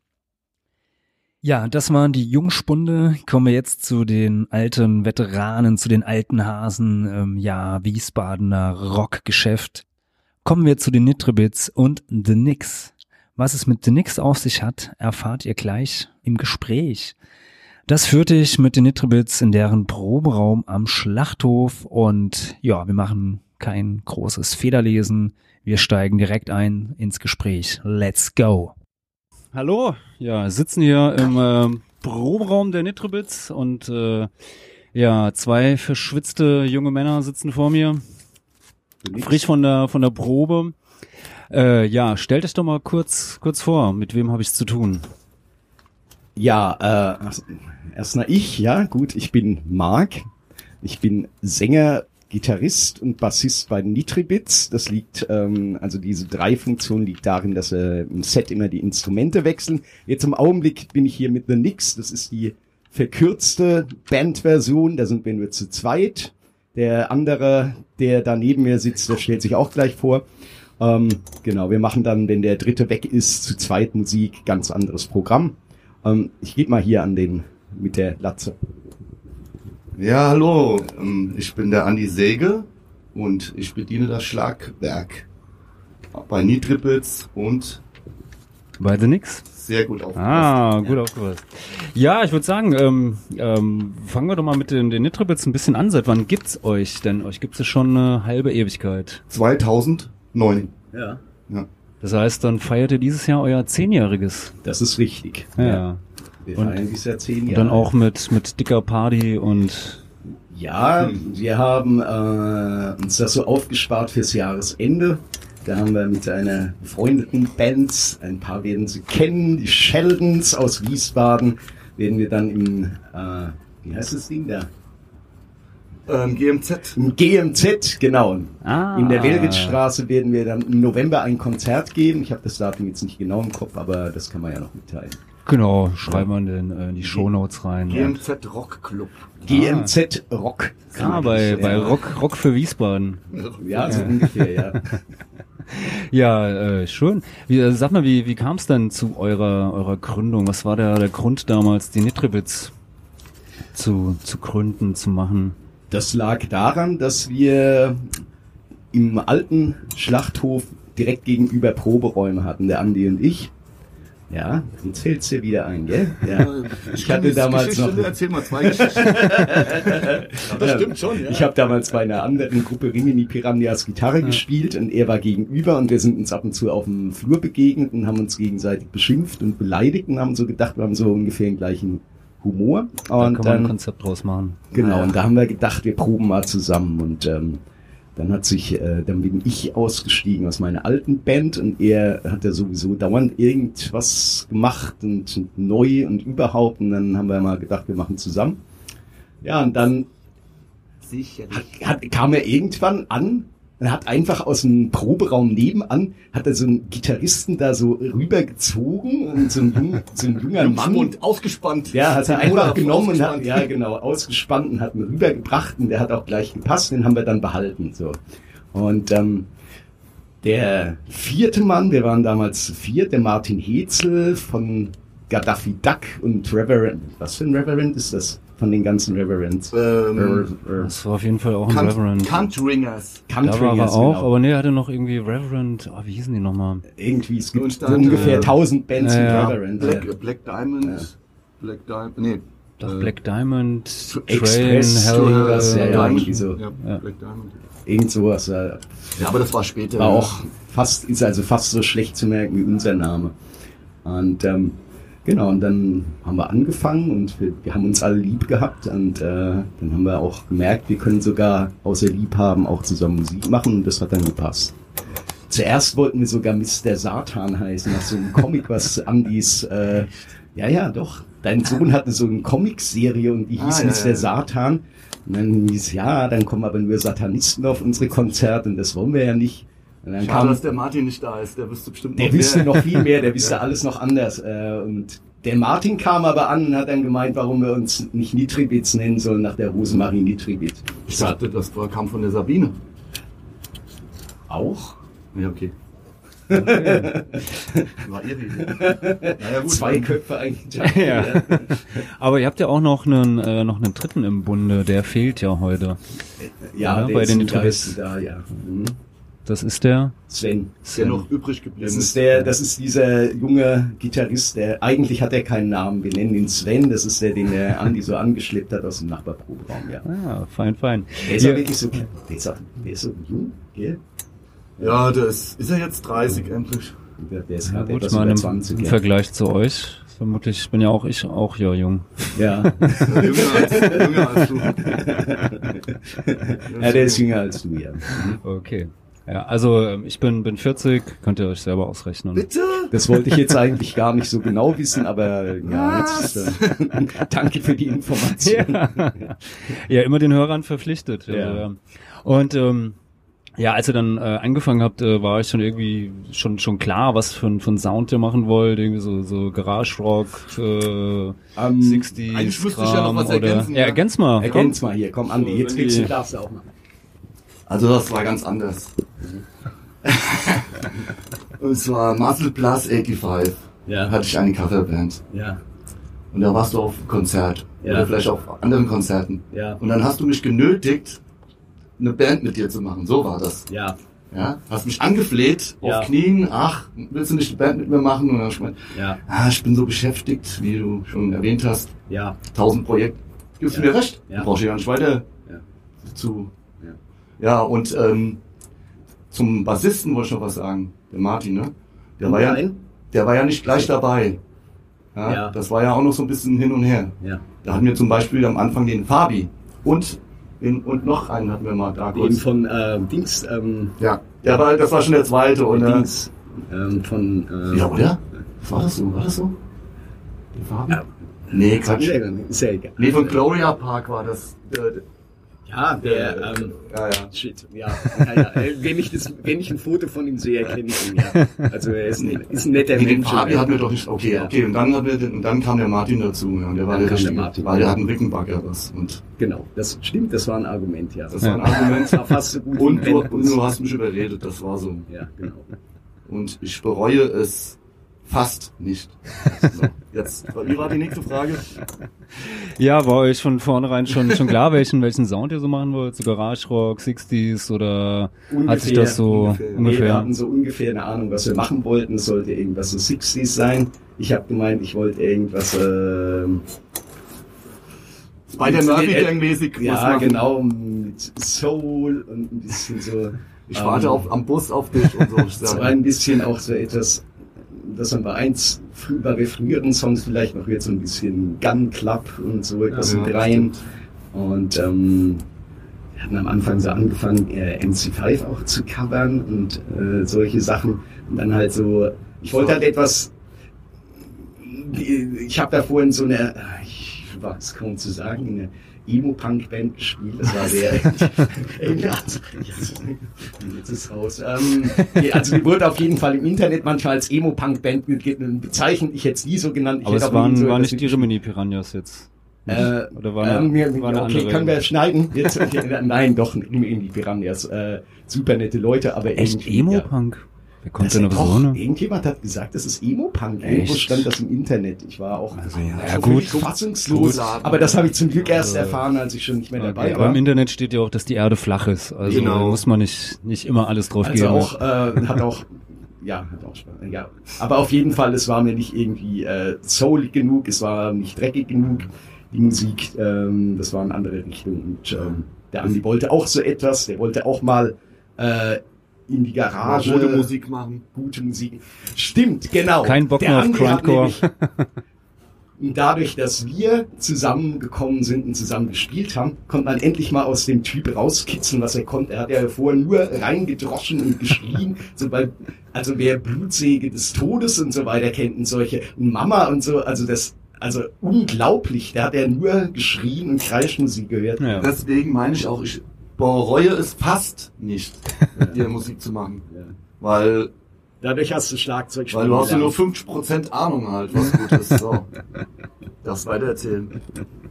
Ja, das waren die Jungspunde. Kommen wir jetzt zu den alten Veteranen, zu den alten Hasen, ähm, ja, Wiesbadener Rockgeschäft. Kommen wir zu den Nitribits und The Nix. Was es mit The Nix auf sich hat, erfahrt ihr gleich im Gespräch. Das führte ich mit den Nitribits in deren Proberaum am Schlachthof und ja, wir machen kein großes Federlesen. Wir steigen direkt ein ins Gespräch. Let's go. Hallo, ja, sitzen hier im äh, Proberaum der Nitrobits und äh, ja, zwei verschwitzte junge Männer sitzen vor mir, frisch von der von der Probe. Äh, ja, stellt euch doch mal kurz kurz vor, mit wem habe ich zu tun? Ja, äh, erstmal ich, ja, gut, ich bin Marc. Ich bin Sänger, Gitarrist und Bassist bei Nitribits. Das liegt, ähm, also diese drei Funktionen liegt darin, dass wir im Set immer die Instrumente wechseln. Jetzt im Augenblick bin ich hier mit The Nix. Das ist die verkürzte Bandversion. Da sind wir nur zu zweit. Der andere, der da neben mir sitzt, der stellt sich auch gleich vor. Ähm, genau, wir machen dann, wenn der dritte weg ist, zu zweit Musik, ganz anderes Programm. Ähm, ich gebe mal hier an den mit der Latze. Ja, hallo, ähm, ich bin der Andi Säge und ich bediene das Schlagwerk bei Nitripels und Bei The Nix? sehr gut aufgepasst. Ah, gut aufgepasst. Ja, ich würde sagen, ähm, ähm, fangen wir doch mal mit den, den Nitribits ein bisschen an. Seit wann gibt's euch denn? Euch gibt's ja schon eine halbe Ewigkeit. 2009. Ja. Ja. Das heißt, dann feiert ihr dieses Jahr euer Zehnjähriges. Das ist richtig. Ja. Wir Und- feiern dieses Jahr zehn Und Jahre. dann auch mit, mit dicker Party und Ja, wir haben äh, uns das so aufgespart fürs Jahresende. Da haben wir mit einer befreundeten Band, ein paar werden Sie kennen, die Sheldons aus Wiesbaden, werden wir dann im, äh, wie heißt das Ding da? Ähm, GMZ. Im GMZ, genau. Ah. In der Welritzstraße werden wir dann im November ein Konzert geben. Ich habe das Datum jetzt nicht genau im Kopf, aber das kann man ja noch mitteilen. Genau, schreiben wir in, den, äh, in die Shownotes rein. GMZ Rock Club. GMZ Rock. Ah, bei, bei Ja. Rock, Rock für Wiesbaden. Ja, so ungefähr, ja. Ja, äh, schön. Wie, äh, sag mal, wie, wie kam es denn zu eurer, eurer Gründung? Was war der, der Grund damals, die Nitribits zu, zu gründen, zu machen? Das lag daran, dass wir im alten Schlachthof direkt gegenüber Proberäume hatten, der Andi und ich. Ja, jetzt fällt's dir wieder ein, gell? Ja. Ich hatte damals noch, Erzähl mal zwei Geschichten. das stimmt schon, ja. ich habe damals bei einer anderen Gruppe Rimini Piranhas Gitarre gespielt und er war gegenüber und wir sind uns ab und zu auf dem Flur begegnet und haben uns gegenseitig beschimpft und beleidigt und haben so gedacht, wir haben so ungefähr den gleichen Humor. Da Und kann man ein dann Konzept draus machen. Genau, und da haben wir gedacht, wir proben mal zusammen. Und ähm, dann hat sich, äh, dann bin ich ausgestiegen aus meiner alten Band und er hat ja sowieso dauernd irgendwas gemacht und neu und überhaupt. Und dann haben wir mal gedacht, wir machen zusammen. Ja, und dann Sicherlich. hat, kam er irgendwann an und hat einfach aus dem Proberaum nebenan, hat er so einen Gitarristen da so rübergezogen und so ein, jung, so ein junger Mann. Und ausgespannt. Ja, hat er einfach genommen und hat, ja genau, ausgespannt und hat ihn rübergebracht und der hat auch gleich gepasst, den haben wir dann behalten, so. Und, ähm, der vierte Mann, wir waren damals zu viert, der Martin Hetzel von Gaddafi Duck und Reverend, was für ein Reverend ist das? Von den ganzen Reverends. Ähm, Das war auf jeden Fall auch ein Cunt, Reverend. Cuntringers. Da war er Countryers, auch, genau. aber nee, er hatte noch irgendwie Reverend, oh, wie hießen die nochmal? irgendwie, es gibt so dann, ungefähr äh, 1000 Bands ja, mit ja. Reverend. Black, ja. Black Diamond. Black Diamond. Nee. Doch, äh, Black Diamond, Train, Express, Hell, ja, ja, Diamond. irgendwie so. Ja, Ja. Black Diamond. Irgend sowas. Ja. Ja, aber das war später. War auch fast, ist also fast so schlecht zu merken wie unser Name. Und ähm, genau, und dann haben wir angefangen und wir, wir haben uns alle lieb gehabt und äh, dann haben wir auch gemerkt, wir können sogar außer Liebhaben auch zusammen Musik machen und das hat dann gepasst. Zuerst wollten wir sogar Mr. Satan heißen, nach so einem Comic, was Andis, äh, ja, ja, doch. Dein Sohn hatte so eine Comicserie und die hieß Ah, ja, Mr. ja. Satan. Und dann hieß, ja, dann kommen aber nur Satanisten auf unsere Konzerte und das wollen wir ja nicht. Und dann Schade, kam, dass der Martin nicht da ist. Der wüsste bestimmt der noch wüsste mehr. noch viel mehr, der wüsste alles noch anders. Äh, und Der Martin kam aber an und hat dann gemeint, warum wir uns nicht Nitribits nennen sollen nach der Rosemarie Nitribit. Ich sagte, das kam von der Sabine. Auch? Ja, okay. War Idee. Naja, gut, Zwei dann- Köpfe eigentlich. Ja. Aber ihr habt ja auch noch einen, äh, noch einen dritten im Bunde, der fehlt ja heute. Ja, Ja, der bei ist den. Geist Da, ja. Mhm. Das ist der. Sven. Ist der noch übrig geblieben? Das ist der, das ist dieser junge Gitarrist, der, eigentlich hat er keinen Namen, wir nennen ihn Sven, das ist der, den der Andi so angeschleppt hat aus dem Nachbarproberaum, ja. Ah, fein, fein. Der ist ja wirklich so, der ist, auch, der ist so jung, gell? Ja, der ist, ist er jetzt 30 endlich? Der, der ist Ja, gerade gut, etwas mal über im, 20, im ja. Vergleich zu euch. Vermutlich bin ja auch ich auch ja jung. Ja. Jünger als, jünger als du. ja, der ist jünger als du, ja. Okay. Ja, also ähm, ich bin bin 40, könnt ihr euch selber ausrechnen. Bitte? Das wollte ich jetzt eigentlich gar nicht so genau wissen, aber ja, jetzt, äh, danke für die Information. Ja. ja, immer den Hörern verpflichtet. Ja. Also, ähm, und ähm, ja, als ihr dann äh, angefangen habt, äh, war ich schon irgendwie schon schon klar, was für ein, für ein Sound ihr machen wollt, irgendwie so so Garage Rock, äh, Ähm, 60s eigentlich müsste ich ja noch was Kram oder ergänzen, ja, ja. ergänz mal. Ergänz mal hier, komm Andi, jetzt So, kriegst du, darfst du auch machen. Also das war ganz anders. Und es war Muscle Plus 85. Ja. Hatte ich eine Coverband. Ja, Und da warst du auf Konzert. Ja. Oder vielleicht auf anderen Konzerten. ja, Und dann hast du mich genötigt, eine Band mit dir zu machen. So war das. ja, Ja, hast mich angefleht, Ja. auf Knien, ach, willst du nicht eine Band mit mir machen? Und dann ich gemeint, ja, ah, ich bin so beschäftigt, wie du schon erwähnt hast, ja, tausend Projekte. Gibst Ja. du mir recht? Ja. Du brauchst ja nicht weiter Ja. zu. Ja. Und ähm, zum Bassisten wollte ich noch was sagen, der Martin, ne? Der war ja, der war ja nicht gleich dabei. Ja, Ja. Das war ja auch noch so ein bisschen hin und her. Ja. Da hatten wir zum Beispiel am Anfang den Fabi und den, und noch einen hatten wir mal da Den kurz. von äh, Dings, ähm, Ja, der war, das war schon der zweite, oder? Dings, ähm, von, äh, Ja, oder? War das so? War das so? Der Fabi? Ja. Nee, Quatsch. Ist ja egal. Nee, von Gloria Park war das. Der, Ja, der, ähm, ja, ja. Shit, ja. ja, ja. Äh, Wenn, ich das, wenn ich ein Foto von ihm sehe, erkenne ich ihn, ja. Also er ist ein, ist ein netter Nee, den Mensch. Fabi ja. hatten wir doch nicht. Okay, Ja. okay. Und dann, hatten wir den, und dann kam der Martin dazu. Ja, und der war Dann der kam der. Martin, weil der hat einen Rickenbacker was. Und Genau, das stimmt, das war ein Argument, ja. das war ein Argument. Das war fast so gut Und du, und du hast mich überredet, das war so. Ja, genau. Und ich bereue es fast nicht. So, jetzt, wie war die nächste Frage? Ja, war euch von vornherein schon schon klar, welchen welchen Sound ihr so machen wollt? So Garage Rock, 60s oder hat sich das so ungefähr. Nee, wir ungefähr? hatten so ungefähr eine Ahnung, was wir machen wollten. Es sollte irgendwas so 60s sein. Ich habe gemeint, ich wollte irgendwas, ähm, Spider Murphy Gang-mäßig. was ja, machen. genau, mit Soul und ein bisschen so. Ich warte ähm, auf, am Bus auf dich und so. Ich Es sag, war ein bisschen auch so etwas, dass man bei eins bei früheren Songs vielleicht noch jetzt so ein bisschen Gun Club und so etwas Ja, mit rein. Und ähm, wir hatten am Anfang so angefangen, äh, MC5 auch zu covern und äh, solche Sachen. Und dann halt so, ich wollte halt etwas, ich habe da vorhin so eine, ich war es kaum zu sagen, eine Emo-Punk-Band gespielt. Das war der. Jetzt ist raus. Ähm, also die wurde auf jeden Fall im Internet manchmal als Emo-Punk-Band be- bezeichnet. Ich hätte es nie so genannt. Ich Aber es waren, so waren nicht die Rimini Piranhas jetzt. äh, Oder war eine, ähm, wir- war eine okay, andere? können wir schneiden? Jetzt, nein, doch, in die Piranhas. Äh, super nette Leute, aber Echt irgendwie, ja. Wer kommt Das denn auf so eine? irgendjemand hat gesagt, das ist Emo-Punk. Irgendwo stand das im Internet. Ich war auch Also, so ja, gut. fassungslos. Aber das habe ich zum Glück erst Also, erfahren, als ich schon nicht mehr dabei Okay, aber war. im Internet steht ja auch, dass die Erde flach ist. Also Genau. muss man nicht, nicht immer alles drauf Also geben. auch, äh, hat auch, ja, hat auch Spaß. Ja. Aber auf jeden Fall, es war mir nicht irgendwie äh, soulig genug, es war nicht dreckig genug, die Musik, ähm, das war eine andere Richtung. Und ähm, der Andi wollte auch so etwas, der wollte auch mal äh, in die Garage. gute Musik machen. Gute Musik. Stimmt, genau. Kein Bock mehr auf Grindcore. dadurch, dass wir zusammengekommen sind und zusammen gespielt haben, konnte man endlich mal aus dem Typ rauskitzeln, was er konnte. Er hat ja vorher nur reingedroschen und geschrien, so bei, also wer Blutsäge des Todes und so weiter kennt und solche und Mama und so, also das, also unglaublich. Der hat ja nur geschrien und Kreischmusik gehört. ja. Deswegen meine ich auch, ich bereue es fast nicht, mit dir Musik zu machen. Ja. Weil Dadurch hast du Schlagzeug Weil du hast ja nur gelernt. 50% Ahnung halt, was gut ist. So. Das weitererzählen.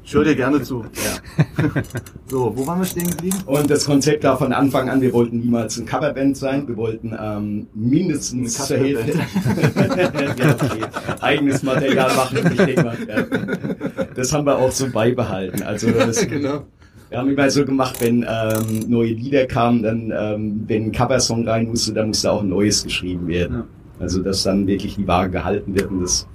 Ich höre dir gerne zu. Ja. So, wo waren wir stehen geblieben? Und das Konzept war von Anfang an, wir wollten niemals ein Coverband sein. Wir wollten ähm, mindestens zur Hälfte ja, okay. eigenes Material machen. Ich denke mal, ja. Das haben wir auch so beibehalten. Also das, Genau. Wir haben immer so gemacht, wenn ähm, neue Lieder kamen, dann ähm, wenn ein Coversong rein musste, dann musste auch ein neues geschrieben werden. Also dass dann wirklich die Waage gehalten wird und das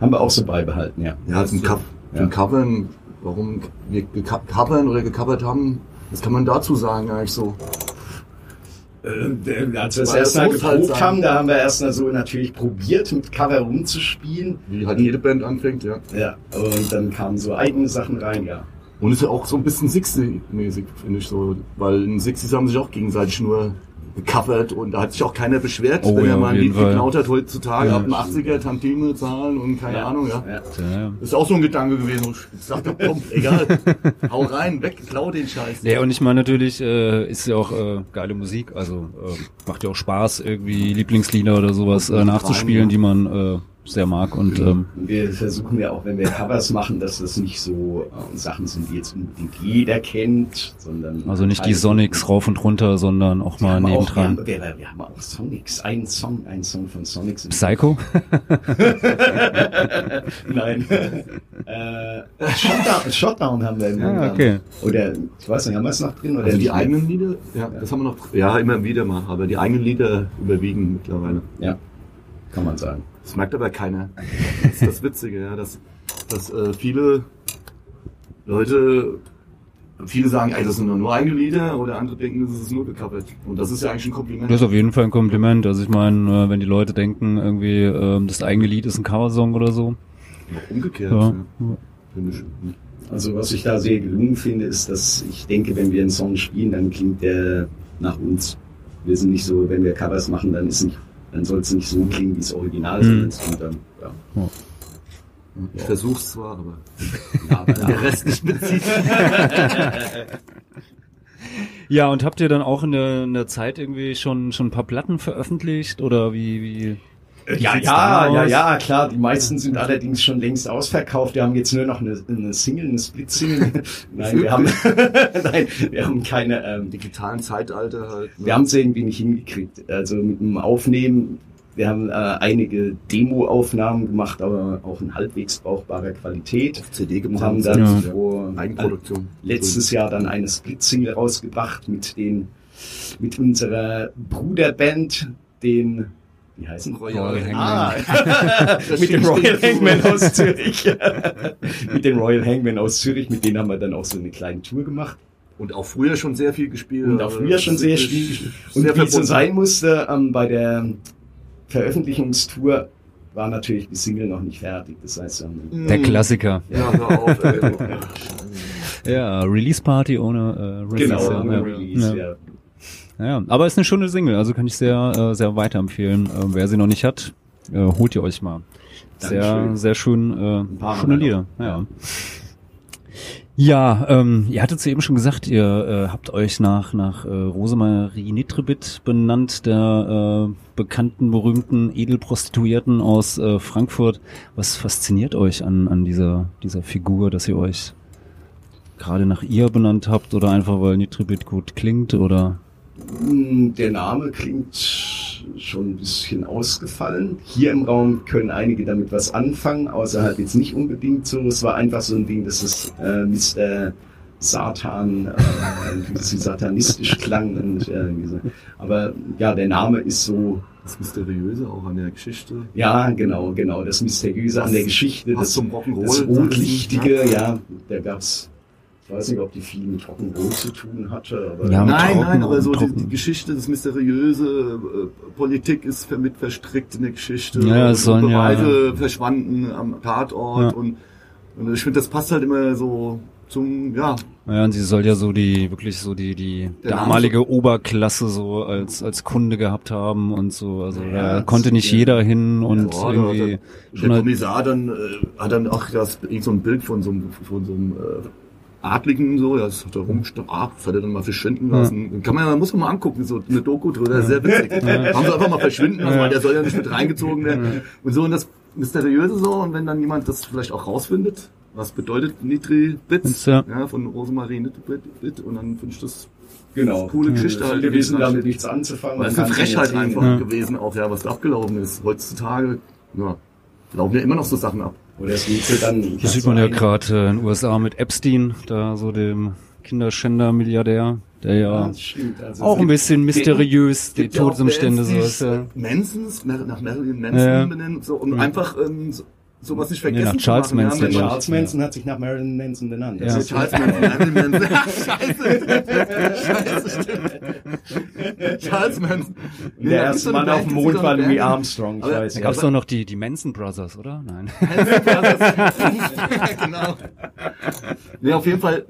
haben wir auch so beibehalten, ja. Ja, zum, Co Ja. zum Covern, warum wir geco- covern oder gecovert haben, was kann man dazu sagen eigentlich so? Äh, Als wir das Weil erste das Mal muss halt geprobt sein. haben, da haben wir erstmal so natürlich probiert, mit Cover rumzuspielen. Wie halt jede Band anfängt, ja. Ja, und dann kamen so eigene Sachen rein, ja. Und ist ja auch so ein bisschen Sixty-mäßig, finde ich so. Weil in Sixties haben sich auch gegenseitig nur gecovert und da hat sich auch keiner beschwert, Oh wenn ja, er mal ein Lied geklaut hat heutzutage, Ja, ab dem 80er Tantime zahlen und keine Ahnung, ja. ja. Ja, ja. Ist auch so ein Gedanke gewesen. Ich sag doch, komm, egal. Hau rein, weg, klau den Scheiß. Ja, und ich meine natürlich, äh, ist ja auch äh, geile Musik, also äh, macht ja auch Spaß, irgendwie Lieblingslieder oder sowas äh, nachzuspielen, die man äh, sehr mag und ähm, Und wir versuchen ja auch, wenn wir Covers machen, dass das nicht so äh, Sachen sind, die jetzt unbedingt jeder kennt, sondern also nicht die Sonics rauf und runter, sondern auch mal haben auch, wir, haben, wir, wir haben auch Sonics, einen Song, einen Song von Sonics. Psycho? Nein. äh, Shutdown, Shutdown haben wir im Ah, okay. Oder, ich weiß nicht, haben wir es noch drin? Oder Also die eigenen Lieder, ja, das haben wir noch, ja, immer wieder mal, aber die eigenen Lieder überwiegen mittlerweile. Ja, kann man sagen. Das merkt aber keiner. Das ist das Witzige, ja, dass, dass äh, viele Leute, viele sagen, ey, das sind doch nur eigene Lieder, oder andere denken, das ist nur gecovert. Und das ist ja eigentlich ein Kompliment. Das ist auf jeden Fall ein Kompliment. Also ich meine, äh, wenn die Leute denken, irgendwie ähm, das eigene Lied ist ein Coversong oder so. Auch umgekehrt, Ja. ja. ich. Also was ich da sehr gelungen finde, ist, dass ich denke, wenn wir einen Song spielen, dann klingt der nach uns. Wir sind nicht so, wenn wir Covers machen, dann ist nicht, dann soll es nicht so klingen wie das Original, Mhm. sondern es klingt dann, ja. Ich versuch's zwar, aber ja aber der Rest nicht bezieht. Ja, und habt ihr dann auch in der, in der Zeit irgendwie schon schon ein paar Platten veröffentlicht oder wie wie? Wie Ja, ja, ja, ja, klar. Die meisten sind allerdings schon längst ausverkauft. Wir haben jetzt nur noch eine, eine Single, eine Split-Single. Nein, wir haben, nein, wir haben keine, ähm, digitalen Zeitalter halt. ne? wir haben es irgendwie nicht hingekriegt. Also mit dem Aufnehmen, wir haben äh, einige Demo-Aufnahmen gemacht, aber auch in halbwegs brauchbarer Qualität. auf CD Und haben gebrannt. dann Ja. vor Eigenproduktion. letztes Jahr dann eine Split-Single rausgebracht mit den, mit unserer Bruderband, den, wie heißen die? Royal Hangman. Ah, mit dem Royal. Hangman aus Zürich. mit dem Royal Hangman aus Zürich, mit denen haben wir dann auch so eine kleine Tour gemacht. Und auch früher schon sehr viel gespielt. Und auch Also früher schon sehr viel. sehr Und wie es so verbunden. sein musste, ähm, bei der Veröffentlichungstour war natürlich die Single noch nicht fertig. Das heißt, ähm, Der Klassiker. Ja, hör auf, ey. Ja, Release Party ohne äh, Release. genau, ja, ohne ja. Release, ja. ja. Ja, aber ist eine schöne Single, also kann ich sehr, äh, sehr weiterempfehlen. Äh, wer sie noch nicht hat, äh, holt ihr euch mal. Sehr, Dankeschön. sehr schön, äh, paar schöne Lieder. Ja. Ja, ähm, ihr hattet es eben schon gesagt, ihr äh, habt euch nach nach äh, Rosemarie Nitrebit benannt, der äh, bekannten, berühmten Edelprostituierten aus äh, Frankfurt. Was fasziniert euch an an dieser dieser Figur, dass ihr euch gerade nach ihr benannt habt oder einfach weil Nitribit gut klingt oder Der Name klingt schon ein bisschen ausgefallen. Hier im Raum können einige damit was anfangen, außerhalb jetzt nicht unbedingt so. Es war einfach so ein Ding, dass es äh, Mr. Satan äh, ein bisschen satanistisch klang. Und, äh. Aber ja, der Name ist so, Das Mysteriöse auch an der Geschichte. ja, genau, genau, das Mysteriöse an der Geschichte, Was das, zum Rock'n'Roll. das Rotlichtige, ja, da gab's, ich weiß nicht, ob die viel mit Rock'n'Roll zu tun hatte, aber Ja, Nein, nein, aber so die, die Geschichte, das Mysteriöse, äh, Politik ist mit verstrickt in der Geschichte. Ja, es und sollen ja- Beweise verschwanden am Tatort Ja. und, und ich finde, das passt halt immer so zum, ja, Ja, und sie soll ja so die, wirklich so die, die damalige Oberklasse so als, als Kunde gehabt haben und so. Also Ja, da konnte nicht ja. jeder hin und Ja, irgendwie schon der halt, Kommissar dann äh, hat dann auch das, irgend so ein Bild von so einem, von so einem äh, Adligen so, ja, das hat er rumgestanden, ah, das hat er dann mal verschwinden lassen. Dann kann man ja, muss man mal angucken, so eine Doku drüber, sehr witzig. Haben sie einfach mal verschwinden lassen, weil der soll ja nicht mit reingezogen werden. Und so, und das Mysteriöse so, und wenn dann jemand das vielleicht auch rausfindet, was bedeutet Nitri-Bits, Ja. ja. von Rosemarie Nitri-Bit, und dann finde ich das Genau. coole Geschichte halt Wir wissen gewesen. damit nichts anzufangen. Weil es Man ist eine Frechheit einfach Ja. gewesen, auch ja, was da abgelaufen ist. Heutzutage, ja, laufen ja immer noch so Sachen ab. Oder geht so dann. Das sieht man ja gerade äh, in den USA mit Epstein, da so dem Kinderschänder-Milliardär, der ja das stimmt. Also auch ein bisschen mysteriös die ja Todesumstände so ist. Ja. Mansons, nach Marilyn Manson Ja, ja. benennen, so, um Ja. einfach ähm, so, sowas nicht Nee, vergessen nach Charles zu machen. Manson, ja, Charles Manson hat sich nach Marilyn Manson benannt. Das Ja. ist Charles Manson, Marilyn Manson. Scheiße. Scheiße, stimmt. Charles Manson. Nee, der erste Mann auf dem Mond war Louis. Armstrong, ich Aber- weiß. Da ja. gab es doch noch die, die Manson Brothers, oder? Nein. genau. Nee, auf jeden Fall,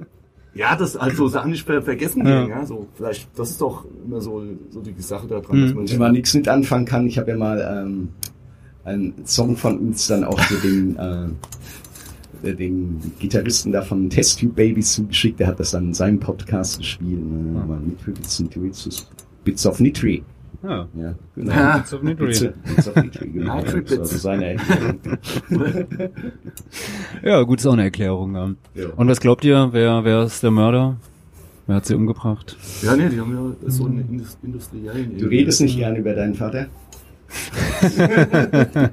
ja, das halt so Sachen nicht ver vergessen Ja. gehen, ja, so, vielleicht, das ist doch immer so, so die Sache da dran, dass man Wenn man nichts mit anfangen kann, ich habe ja mal ähm, einen Song von uns dann auch zu den, äh, den Gitarristen da von Test Tube Babies zugeschickt, der hat das dann in seinem Podcast gespielt. Ne? Aber Nitri Bits and Bits, Bits of Nitri. Ja. Ja, genau. Ja. Bits of Nitri. Bits, Bits of Nitri, genau. Nitri Das war Bits. so seine Erklärung. ja, gut, ist auch eine Erklärung. Ja. Und was glaubt ihr, wer, wer ist der Mörder? Wer hat sie umgebracht? Ja, nee, die haben ja so einen Indus industriellen. Du redest nicht gern über deinen Vater?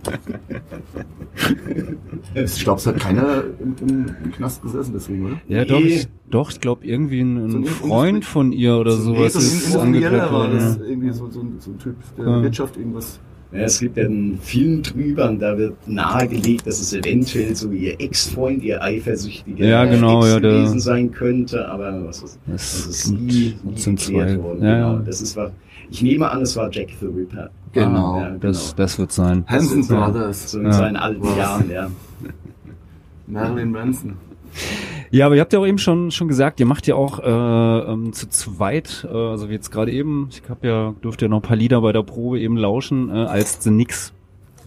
Ich glaube, es hat keiner im, im, im Knast gesessen, deswegen, oder? Ja, doch, ich, doch, ich glaube, irgendwie ein, So ein Freund von ihr oder sowas nee, so ist war das, worden. irgendwie so, so, ein, so ein Typ der Ja. Wirtschaft irgendwas. Ja, es gibt ja einen Film drüber und da wird nahegelegt, dass es eventuell so ihr Ex-Freund, ihr eifersüchtiger Ja, genau, Ex ja, gewesen sein könnte, aber was ist Das das ist nie, nie geklärt worden. Ja, genau. ja. Das ist was, ich nehme an, es war Jack the Ripper. Genau. Ja, Das, das wird sein. Hanson ja, Brothers, So in Ja. seinen alten. Jahren, ja. Marilyn Manson. Ja, aber ihr habt ja auch eben schon schon gesagt, ihr macht ja auch äh, ähm, zu zweit, äh, also wie jetzt gerade eben, ich hab ja durfte ja noch ein paar Lieder bei der Probe eben lauschen äh, als The Nix.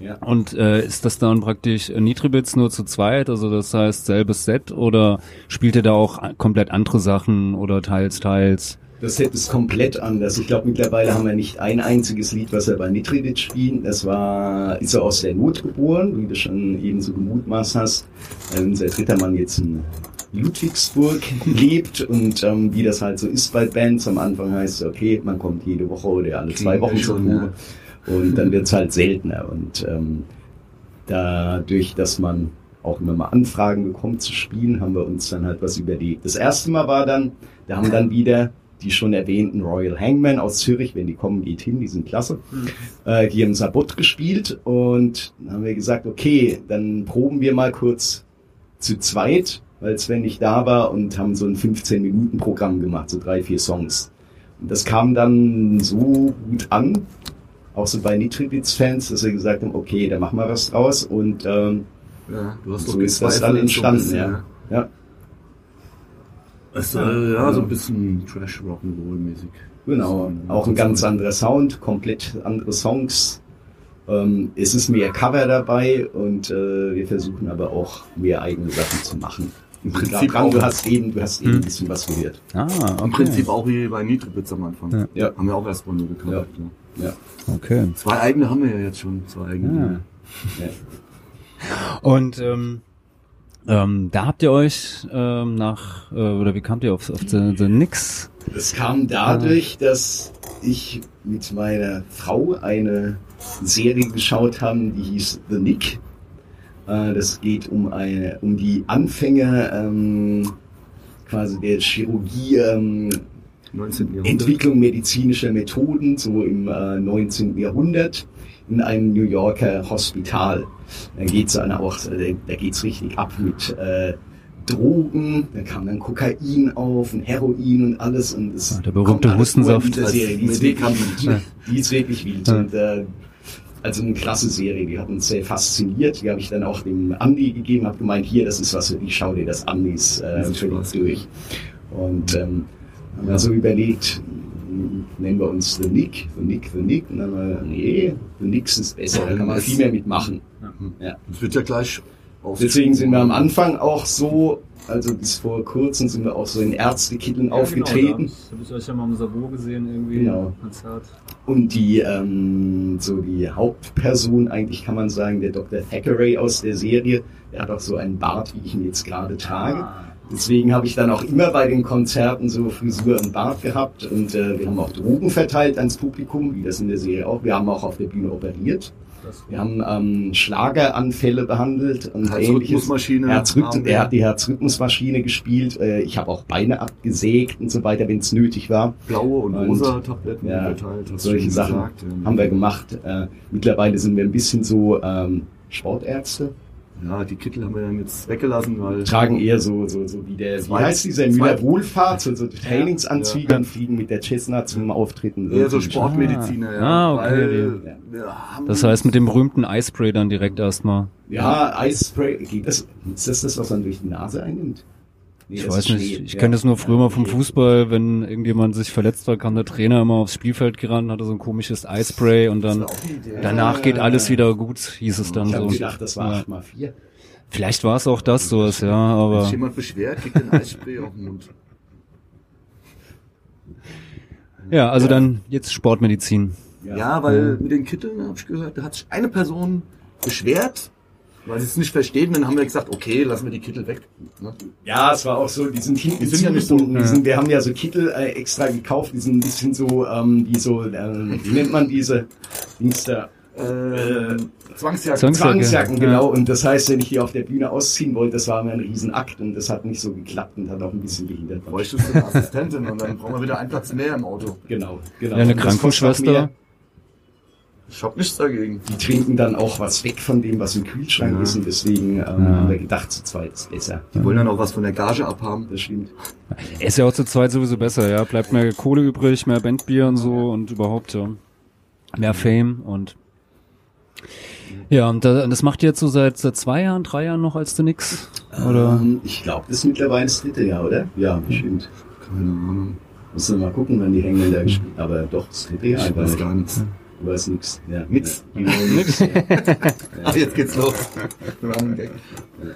ja. Und äh, ist das dann praktisch äh, Nitribits nur zu zweit, also das heißt selbes Set oder spielt ihr da auch komplett andere Sachen oder teils teils? Das Set ist komplett anders. Ich glaube, mittlerweile haben wir nicht ein einziges Lied, was wir bei Nitrivic spielen. Das war, ist er aus der Not geboren, wie du schon eben so gemutmaßt hast. Äh, unser dritter Mann jetzt in Ludwigsburg lebt und ähm, wie das halt so ist bei Bands. Am Anfang heißt es, okay, man kommt jede Woche oder alle zwei Wochen zur Probe. Und dann wird's halt seltener. Und ähm, dadurch, dass man auch immer mal Anfragen bekommt zu spielen, haben wir uns dann halt was überlegt. Das erste Mal war dann, da haben dann wieder die schon erwähnten Royal Hangman aus Zürich, wenn die kommen, geht hin, die sind klasse. Äh, die haben Sabot gespielt und dann haben wir gesagt, okay, dann proben wir mal kurz zu zweit, weil Sven nicht da war und haben so ein 15-Minuten-Programm gemacht, so drei, vier Songs. Und das kam dann so gut an, auch so bei Nitribits-Fans, dass wir gesagt haben, okay, da machen wir was draus und ähm, Ja, du hast so ist das dann entstanden, so ein ja. bisschen, ja. Es, äh, ja, so ein bisschen Trash Rock'n'Roll mäßig. Genau, auch ein ganz anderer Sound, komplett andere Songs. Ähm, es ist mehr Cover dabei und äh, wir versuchen aber auch mehr eigene Sachen zu machen. Im Prinzip dran, du hast eben, du hast eben Hm. ein bisschen was gehört. Ah, okay. Im Prinzip auch wie bei Nitribits am Anfang. Ja. Ja. Haben wir auch erstmal nur gekauft. Ja. Ja. Okay. Zwei eigene haben wir ja jetzt schon, zwei eigene. Ja. Und ähm, ähm, da habt ihr euch ähm, nach, äh, oder wie kamt ihr auf, auf the, the Nix? Das kam dadurch, dass ich mit meiner Frau eine Serie geschaut haben, die hieß The Nick. Äh, das geht um eine, um die Anfänge ähm, quasi der Chirurgie, ähm, 19. Jahrhundert. Entwicklung medizinischer Methoden, so im äh, 19. Jahrhundert, in einem New Yorker Hospital. Da geht's dann auch, äh, da geht's richtig ab mit äh, Drogen, da kam dann Kokain auf und Heroin und alles und es Ah, der berühmte Hustensaft. Serie. Die ist wirklich wild. Die ist wirklich wild. Ja. Und, äh, also eine klasse Serie, die hat uns sehr fasziniert. Die habe ich dann auch dem Andi gegeben, habe gemeint, hier, das ist was dich, schau dir das an, die ist äh, Das durch. Und ähm, haben wir so überlegt, nennen wir uns The Nick, The Nick, The Nick. Und dann haben wir, nee, The Nix ist besser, da kann man viel mehr mitmachen. Ja. Es wird ja gleich Deswegen sind wir am Anfang auch so, also bis vor kurzem sind wir auch so in Ärztekitteln aufgetreten. Ja, habe ich euch ja mal im Sabo gesehen, irgendwie. Genau. Konzert. Und die, ähm, so die Hauptperson, eigentlich kann man sagen, der Dr. Thackeray aus der Serie, der hat auch so einen Bart, wie ich ihn jetzt gerade trage. Deswegen habe ich dann auch immer bei den Konzerten so Frisur und Bart gehabt und äh, wir haben auch Drogen verteilt ans Publikum, wie das in der Serie auch. Wir haben auch auf der Bühne operiert. Wir haben ähm, Schlageranfälle behandelt und ähnliches. Herzrhythmusmaschine Herzrhyth haben wir. er hat die Herzrhythmusmaschine gespielt. Äh, ich habe auch Beine abgesägt und so weiter, wenn es nötig war. Blaue und Und- rosa Tabletten Ja, verteilt. solche Sachen gesagt, ja. haben wir gemacht. Äh, mittlerweile sind wir ein bisschen so ähm, Sportärzte. Ja, die Kittel haben wir dann jetzt weggelassen, weil tragen eher so, so, so wie der, wie heißt dieser Müller Wohlfahrt, so, so Trainingsanzüge Ja. und fliegen mit der Cessna zum Auftreten. eher so Sportmediziner, ja. Ah, okay, weil haben Das heißt mit dem berühmten Eispray dann direkt erstmal. Ja, Eisspray, geht das, ist das das, was man durch die Nase einnimmt? Nee, Ich weiß nicht, Schnee. ich Ja. kenne das nur früher mal vom. Fußball, wenn irgendjemand sich verletzt war, kam der Trainer immer aufs Spielfeld gerannt, hatte so ein komisches Eispray und dann danach geht alles wieder gut, hieß es dann Ich so. gedacht, das war Ja. 8 mal 4 Vielleicht war es auch das sowas, ja, Wenn aber sich jemand beschwert, kriegt ein Eisspray auf den Mund. ja, also dann jetzt Sportmedizin. Ja, weil mit den Kitteln habe ich gehört, da hat sich eine Person beschwert, weil sie es nicht versteht. Und dann haben wir gesagt, okay, lassen wir die Kittel weg. Ne? Ja, es war auch so, die sind hinten Die sind ja nicht so-. Die sind, wir haben ja so Kittel äh, extra gekauft, die sind ein bisschen so, ähm, wie so, äh, wie nennt man diese Dings da? Ähm, Zwangsjacke. Zwangsjacke. Zwangsjacken, Ja. genau. Und das heißt, wenn ich die auf der Bühne ausziehen wollte, das war mir ein Riesenakt und das hat nicht so geklappt und hat auch ein bisschen gehindert. Bräuchtest du eine Assistentin und dann brauchen wir wieder einen Platz mehr im Auto. Genau, genau. Ja, eine Krankenschwester. Ich hab nichts dagegen. Die trinken dann auch was weg von dem, was im Kühlschrank Ja. ist und deswegen ähm, haben wir gedacht, zu zweit ist besser. Die wollen dann auch was von der Gage abhaben. Das stimmt. Ist ja auch zu zweit sowieso besser, ja. Bleibt mehr Kohle übrig, mehr Bandbier und so und überhaupt, ja. Mehr Fame und ja, und da- das macht ihr jetzt so seit, seit zwei Jahren, drei Jahren noch als du nix? Oder? Ähm, ich glaube, das ist mittlerweile das dritte Jahr, oder? Ja, bestimmt. Keine Ahnung. Müssen wir mal gucken, wann die Hängen da gespielt Aber doch, das dritte Jahr. Ich weiß gar nichts. Du weißt nix. Ja. Nix. Ja. Nix. Ah, jetzt geht's los.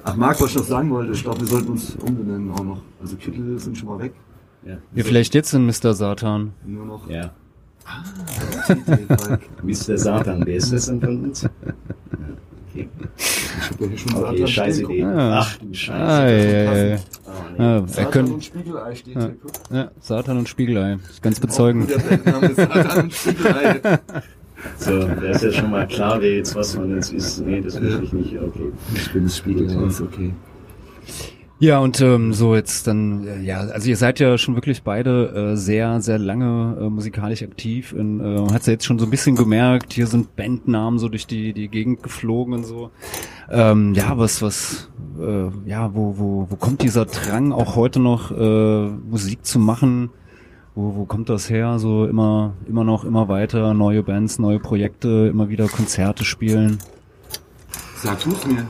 Ach, Marc, was ich noch sagen wollte, ich glaube, wir sollten uns umbenennen auch noch. Also Kittel sind schon mal weg. Ja. Ja, vielleicht jetzt in Mr. Satan. Nur noch ja. Falk. Mr. Satan, wer ist das denn von uns? Ich hab ja hier schon okay Satan scheiß Idee. Ah. Ach du Scheiße. Ah, ja, ja, ja. Oh, nee. Ja, Satan könnte, und Spiegelei steht Ja. hier. Ja, Satan und Spiegelei. Ist ganz bezeugend. Der Bandname ist Satan und Spiegelei. So, da ist ja schon mal klar, wer jetzt was von uns ist. Nee, das möchte ich nicht. Okay. Ich bin das Spiegelei, ist okay. Ja, und ähm, so jetzt dann, äh, ja, also ihr seid ja schon wirklich beide äh, sehr, sehr lange äh, musikalisch aktiv. In, äh, hat's ja jetzt schon so ein bisschen gemerkt, hier sind Bandnamen so durch die, die Gegend geflogen und so. Ähm, ja, was, was, äh, ja, wo, wo, wo kommt dieser Drang auch heute noch äh, Musik zu machen? Wo, wo kommt das her? So immer, immer noch, immer weiter, neue Bands, neue Projekte, immer wieder Konzerte spielen. Sag du's mir.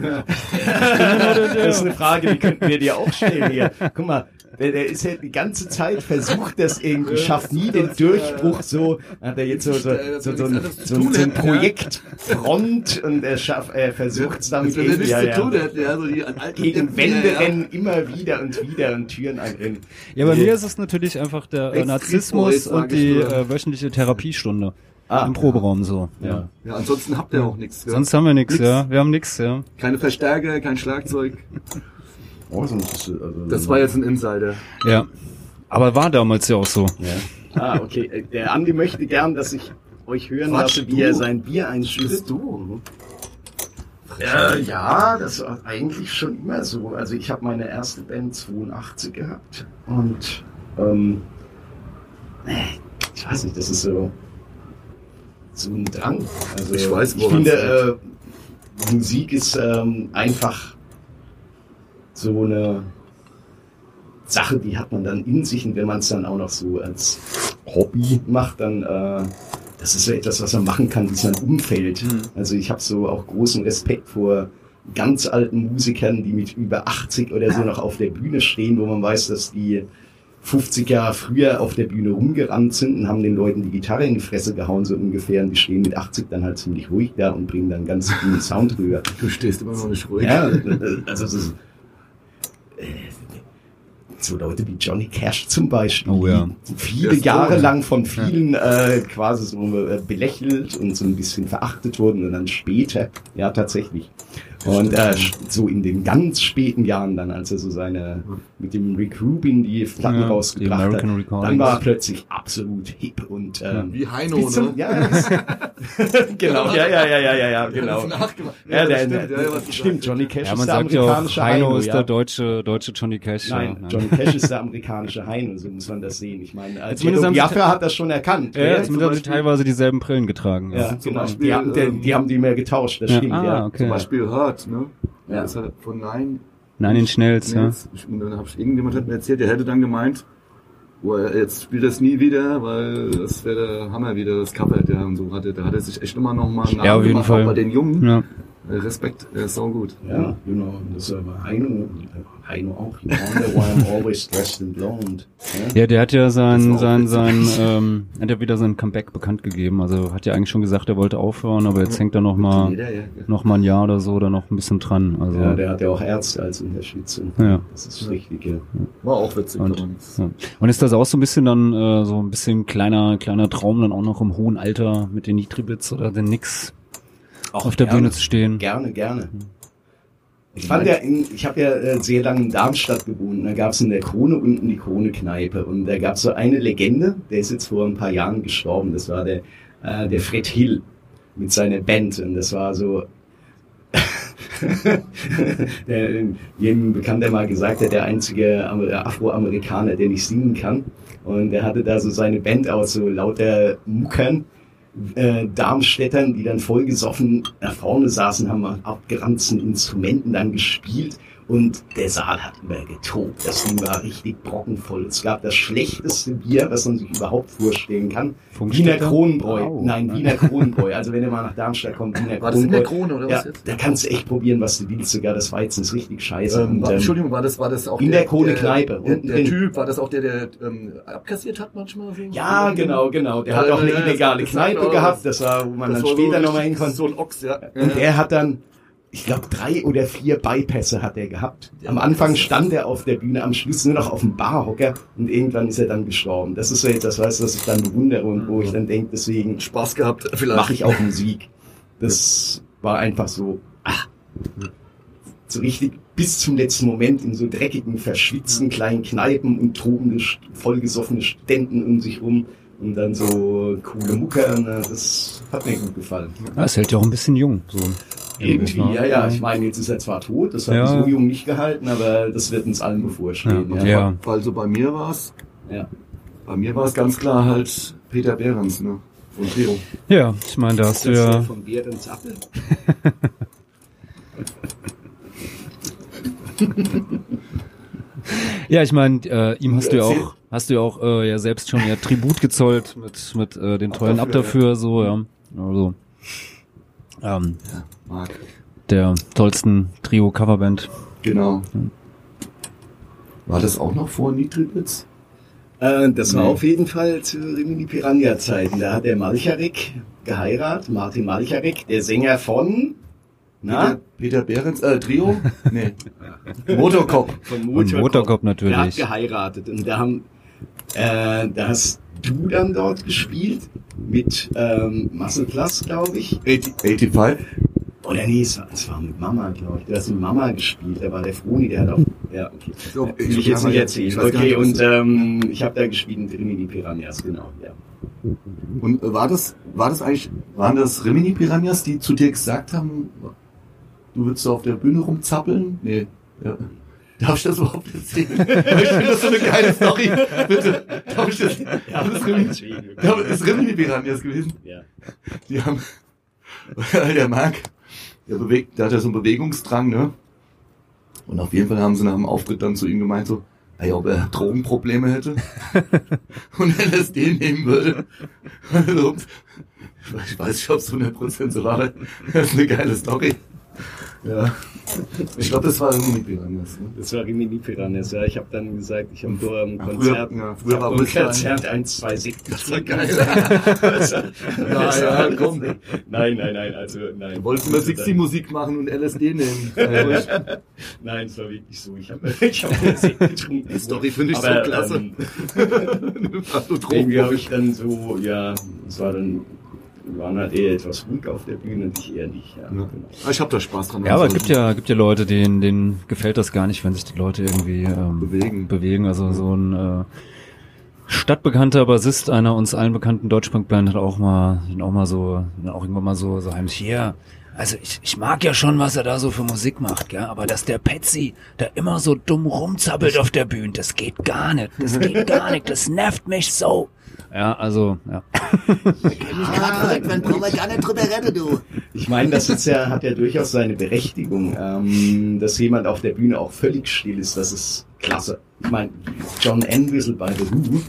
Das ist eine Frage, die könnten wir dir auch stellen hier. Guck mal, der, der ist ja die ganze Zeit versucht das irgendwie, schafft nie den Durchbruch so, hat er jetzt so, so, so, so, ein, so, so ein Projekt Front und er schafft, er versucht es damit irgendwie, nichts ja, zu tun ja, so die gegen Wände rennen, immer wieder und wieder und Türen einrennen. Ja, bei mir ist es natürlich einfach der äh, Narzissmus und die äh, wöchentliche Therapiestunde Ah. im Proberaum so. Ja. Ja, ansonsten habt ihr auch nichts. Sonst haben wir nichts, ja. Wir haben nichts, ja. Keine Verstärker, kein Schlagzeug. Oh, so, also, Das war jetzt ein Insider. Ja. Aber war damals ja auch so. Ja. Ah, okay. Äh, Der Andi möchte gern, dass ich euch hören Quatsch, lasse, wie du. er sein Bier einschüttet. du? Ja, ja, das war eigentlich schon immer so. Also ich habe meine erste Band 82 gehabt und ähm, nee, ich weiß nicht, das ist so so ein Drang. Also Ich weiß, ich finde, äh, Musik ist ähm, einfach so eine Sache, die hat man dann in sich und wenn man es dann auch noch so als Hobby macht, dann äh, das ist so etwas, was man machen kann, wie sein Umfeld. Also ich habe so auch großen Respekt vor ganz alten Musikern, die mit über 80 oder so noch auf der Bühne stehen, wo man weiß, dass die 50 Jahre früher auf der Bühne rumgerannt sind und haben den Leuten die Gitarre in die Fresse gehauen, so ungefähr. Und die stehen mit 80 dann halt ziemlich ruhig da und bringen dann ganz guten Sound rüber. Du stehst immer noch nicht ruhig. Ja, also es ist, äh, so Leute wie Johnny Cash zum Beispiel, Oh ja. die viele Jahre lang von vielen äh, quasi so äh, belächelt und so ein bisschen verachtet wurden und dann später, ja tatsächlich. Und äh, so in den ganz späten Jahren dann, als er so seine mit dem Rick Rubin die Platten Ja, die rausgebracht hat, dann war er plötzlich absolut hip und ähm, Wie Heino, zum, ne? ja, genau, ja, ja, ja, ja, ja, ja, genau. Ja, Ja, der, stimmt, ja, stimmt. Johnny Cash Ja, ist man der sagt ja auch, amerikanische Heino Heino, ist ja. der deutsche, deutsche Johnny Cash. Nein, ja. Johnny Cash ist der amerikanische Heino, so muss man das sehen. Ich meine, als Zumindest haben sie- Biafra hat das schon erkannt. Ja, zumindest haben sie teilweise dieselben Brillen getragen. ja, Ja. Zum genau. Beispiel, die, haben, die, ähm, die haben die mehr getauscht, das Ja. stimmt, Ah, ja. okay. Zum Beispiel Hurt, ne? Ja. Ja. Das hat von Nein. Nein, in Schnells, ja. Nils. Ich- Und dann hab ich, irgendjemand hat mir erzählt, der hätte dann gemeint, wo er jetzt spielt das nie wieder, weil das wäre der Hammer wieder, das Cover, der und so hatte. Da hat er sich echt immer noch mal einen Ja, auf jeden gemacht, Fall. bei den Jungen. Ja. Äh, Respekt, ist sau gut. Ja, genau. Das war Heino, Heino auch. You wonder why I'm always dressed in blonde. Ja? Ja, der hat ja sein, sein, sein, ähm, hat ja wieder sein Comeback bekannt gegeben. Also hat ja eigentlich schon gesagt, er wollte aufhören, aber jetzt hängt er noch mal, Jeder, ja. noch mal ein Jahr oder so oder noch ein bisschen dran. Also, Ja, der hat ja auch Ärzte als Unterstützung. ja. Das ist richtig, ja. War auch witzig. Und, ja. Und ist das auch so ein bisschen dann äh, so ein bisschen kleiner kleiner Traum dann auch noch im hohen Alter mit den Nitribits oder den Nix Auch auf der gerne. Bühne zu stehen? Gerne, gerne. Ich fand ja, in, ich habe ja äh, sehr lange in Darmstadt gewohnt. Da gab es in der Krone unten die Krone-Kneipe. Und da gab es so eine Legende, der ist jetzt vor ein paar Jahren gestorben. Das war der, äh, der Fred Hill mit seiner Band. Und das war so. der, jedem bekannt, der mal gesagt hat, der einzige Amer- Afroamerikaner, der nicht singen kann. Und er hatte da so seine Band aus so lauter Muckern, äh, Darmstädtern, die dann vollgesoffen nach vorne saßen, haben abgeranzten Instrumenten dann gespielt und der Saal hat immer getobt. Das Ding war richtig brockenvoll. Es gab das schlechteste Bier, was man sich überhaupt vorstellen kann. Wiener? Kronenbräu. Au. Nein, Wiener Kronenbräu. Also wenn du mal nach Darmstadt kommst, Wiener War das in der Kronenbräu. Krone oder Ja, was jetzt? da kannst du echt probieren, was du willst. Sogar das Weizen ist richtig scheiße. Ähm, Und, war, ähm, Entschuldigung, war das, war das auch in der Krone-Kneipe, Der, unten der drin. Typ, war das auch der, der ähm, abkassiert hat manchmal? So? ja, genau, genau. Der Ja, hat auch eine illegale das Kneipe auch gehabt. Das war, wo man Das dann später so nochmal hinkommt. So ein Ochs, ja. Und der hat dann, ich glaube, drei oder vier Bypässe hat er gehabt. Am Anfang stand er auf der Bühne, am Schluss nur noch auf dem Barhocker und irgendwann ist er dann gestorben. Das ist so etwas, was ich dann bewundere und wo ich dann denke, deswegen Spaß gehabt, vielleicht. mache ich auch Musik. Das war einfach so, ach, so richtig bis zum letzten Moment in so dreckigen, verschwitzten kleinen Kneipen und tobende, vollgesoffene Ständen um sich rum und dann so coole Mucke. na, Das hat mir gut gefallen. Ja, es hält ja auch ein bisschen jung. So. Irgendwie, ne? ja, ja. Ich meine, jetzt ist er zwar tot, das hat Ja. er so jung nicht gehalten, aber das wird uns allen bevorstehen. Ja, Ja, ja. Also bei mir war es, ja. bei mir war es ganz klar halt Peter Behrens, ne? Und Trio. Ja, ich meine, da hast du ja. Von Behrens Appel. Ja, ich meine, äh, ihm hast du ja auch, hast du ja auch äh, ja selbst schon ja Tribut gezollt mit mit äh, den tollen Ab dafür, dafür, so ja. Also ähm, Marc. der tollsten Trio Coverband. Genau. War das auch noch vor Nitribitz? Äh, das war Nee. auf jeden Fall zu Rimini Piranha Zeiten. Da hat der Malcharek geheiratet, Martin Malcharek, der Sänger von, na? Peter, Peter Behrens, äh, Trio? Nee. Motorcop. Von Und Motorcop natürlich. Der hat geheiratet und da haben, äh, da hast du dann dort gespielt mit ähm, Muscle Plus, glaube ich. 80, 85. Oder nee, es war, es war mit Mama, glaube ich. Du hast mit Mama gespielt, da war der Froni, der hat auch. Ja, okay. So, Will ich jetzt nicht ich erzählen. Okay, und ähm, ich habe da gespielt mit Rimini Piranhas, genau, ja. Und äh, war das, war das eigentlich, waren das Rimini Piranhas, die zu dir gesagt haben, du willst auf der Bühne rumzappeln? Nee. Ja. Darf ich das überhaupt erzählen? ich finde das so eine geile Story. Bitte. Darf ich das? Ja, das ist Rimini, das ist Rimini Piranhas gewesen. Ja. Die haben, der Marc, der bewegt, der hat ja so einen Bewegungsdrang, ne? Und auf jeden Fall haben sie nach dem Auftritt dann zu ihm gemeint so, ey, ob er Drogenprobleme hätte und er LSD nehmen würde. Ich weiß nicht, ob es 100% so war. Das ist eine geile Story. Ja. Ich glaube, das war Mini Piranhas. Ne? Das war Rimini Piranhas, ja. Ich habe dann gesagt, ich habe vor einem Ja, früher- Konzert, ja, früher war ein Konzert eins, zwei Sekt. Das war geil. ja, ja, komm. Nein, nein, nein, also nein. Wollten wir 60 Musik machen und LSD nehmen. Nein, es war wirklich so. Ich habe ich hab nur Sekt getrunken. Die Story finde ich so Aber, klasse. Ähm, Also irgendwie habe Drogen. ich dann so, ja, es war dann, waren halt eher etwas ruhig auf der Bühne und ich eher nicht. Ja, Ja. genau. Ich habe da Spaß dran. Ja, aber es Also, gibt ja, gibt ja Leute, denen, denen gefällt das gar nicht, wenn sich die Leute irgendwie ähm, Bewegen. bewegen. Also so ein äh, stadtbekannter Bassist einer uns allen bekannten Deutschpunk-Band hat auch mal, auch mal so, auch irgendwann mal so, so heimlich hier. Also ich, ich mag ja schon, was er da so für Musik macht, gell? aber dass der Patsy da immer so dumm rumzappelt auf der Bühne, das geht gar nicht. Das geht gar nicht. Das nervt mich so. Ja, also, ja. Dann brauchen wir gar nicht drüber reden, du. Ich meine, das ist ja, hat ja durchaus seine Berechtigung, ähm, dass jemand auf der Bühne auch völlig still ist, das ist klasse. Ich meine, John Entwistle bei The Who,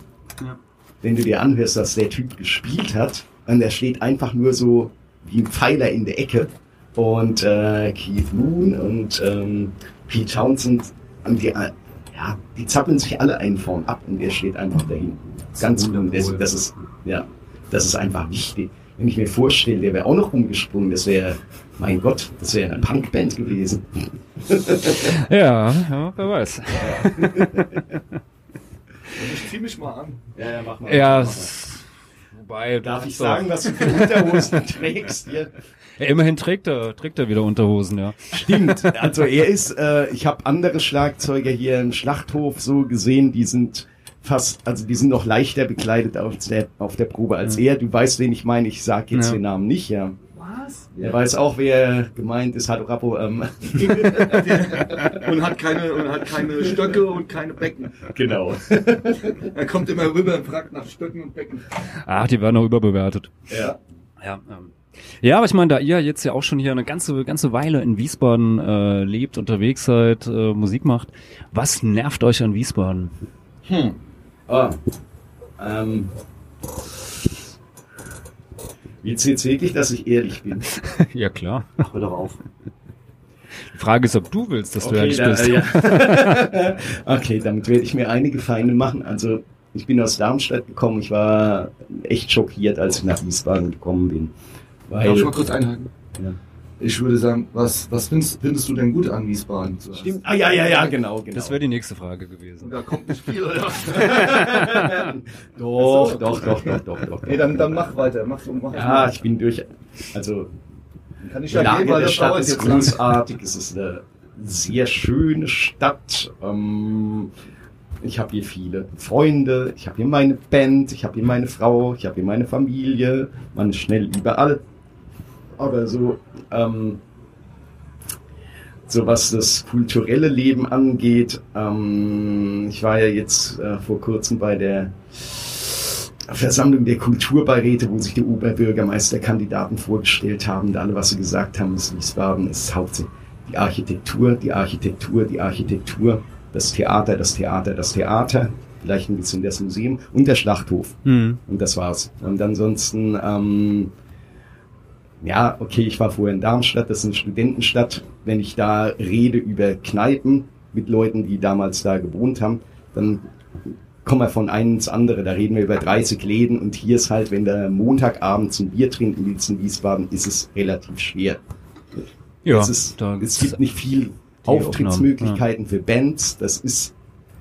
wenn du dir anhörst, dass der Typ gespielt hat, und der steht einfach nur so wie ein Pfeiler in der Ecke. Und äh, Keith Moon und ähm, Pete Townsend, und die, äh, ja, die zappeln sich alle einen vorn ab und der steht einfach dahin. Ganz gut. Das, das ist, ja, das ist einfach wichtig. Wenn ich mir vorstelle, der wäre auch noch rumgesprungen, das wäre, mein Gott, das wäre eine Punkband gewesen. Ja, ja, wer weiß. Ich zieh mich mal an. Ja, ja, mach mal. Ja, wobei, Darf ich sagen, was du für Unterhosen trägst hier? Ja, immerhin trägt er, trägt er wieder Unterhosen, ja. Stimmt. Also er ist, äh, ich habe andere Schlagzeuger hier im Schlachthof so gesehen, die sind fast, also die sind noch leichter bekleidet auf der, auf der Probe als er. Du weißt, wen ich meine, ich sag jetzt Ja. den Namen nicht, ja. Was? Er weiß auch, wer gemeint ist, hat Rappo, ähm, Und hat keine, und hat keine Stöcke und keine Becken. genau. Er kommt immer rüber und fragt nach Stöcken und Becken. Ach, die werden auch überbewertet. Ja. Ja, ähm. ja, aber ich meine, da ihr jetzt ja auch schon hier eine ganze ganze Weile in Wiesbaden äh, lebt, unterwegs seid, äh, Musik macht, was nervt euch an Wiesbaden? Ah, ähm, willst du jetzt wirklich, dass ich ehrlich bin? ja klar. Hör doch auf. Die Frage ist, ob du willst, dass du ehrlich da, bist. äh, ja. okay, damit werde ich mir einige Feinde machen. Also ich bin aus Darmstadt gekommen. Ich war echt schockiert, als ich nach Wiesbaden gekommen bin. Weil, Darf ich mal kurz einhaken? Ja. Ich würde sagen, was, was findest, findest du denn gut an Wiesbaden? So, Stimmt. Ah ja, ja, ja, genau, genau. Das wäre die nächste Frage gewesen. Da kommt nicht viel, oder? doch, doch, doch, doch, doch, doch. Nee, dann, dann mach weiter. Mach so, mach Ja, ich bin durch. Also kann ich die ja Lage gehen, weil der das Stadt ist großartig. Es ist eine sehr schöne Stadt. Ähm, ich habe hier viele Freunde. Ich habe hier meine Band. Ich habe hier meine Frau. Ich habe hier meine Familie. Man ist schnell überall. Aber so, ähm, so was das kulturelle Leben angeht, ähm, ich war ja jetzt äh, vor kurzem bei der Versammlung der Kulturbeiräte, wo sich die Oberbürgermeisterkandidaten vorgestellt haben. Und alle, was sie gesagt haben, ist Wiesbaden ist hauptsächlich die Architektur, die Architektur, die Architektur, das Theater, das Theater, das Theater, vielleicht ein bisschen das Museum und der Schlachthof. Hm. Und das war's. Und ansonsten, ähm, ja, okay, ich war vorher in Darmstadt, das ist eine Studentenstadt. Wenn ich da rede über Kneipen mit Leuten, die damals da gewohnt haben, dann kommen wir von einem ins andere. Da reden wir über 30 Läden und hier ist halt, wenn du Montagabend ein Bier trinken willst in Wiesbaden, ist es relativ schwer. Ja, es, ist, es gibt nicht viel Auftrittsmöglichkeiten für Bands. Das ist,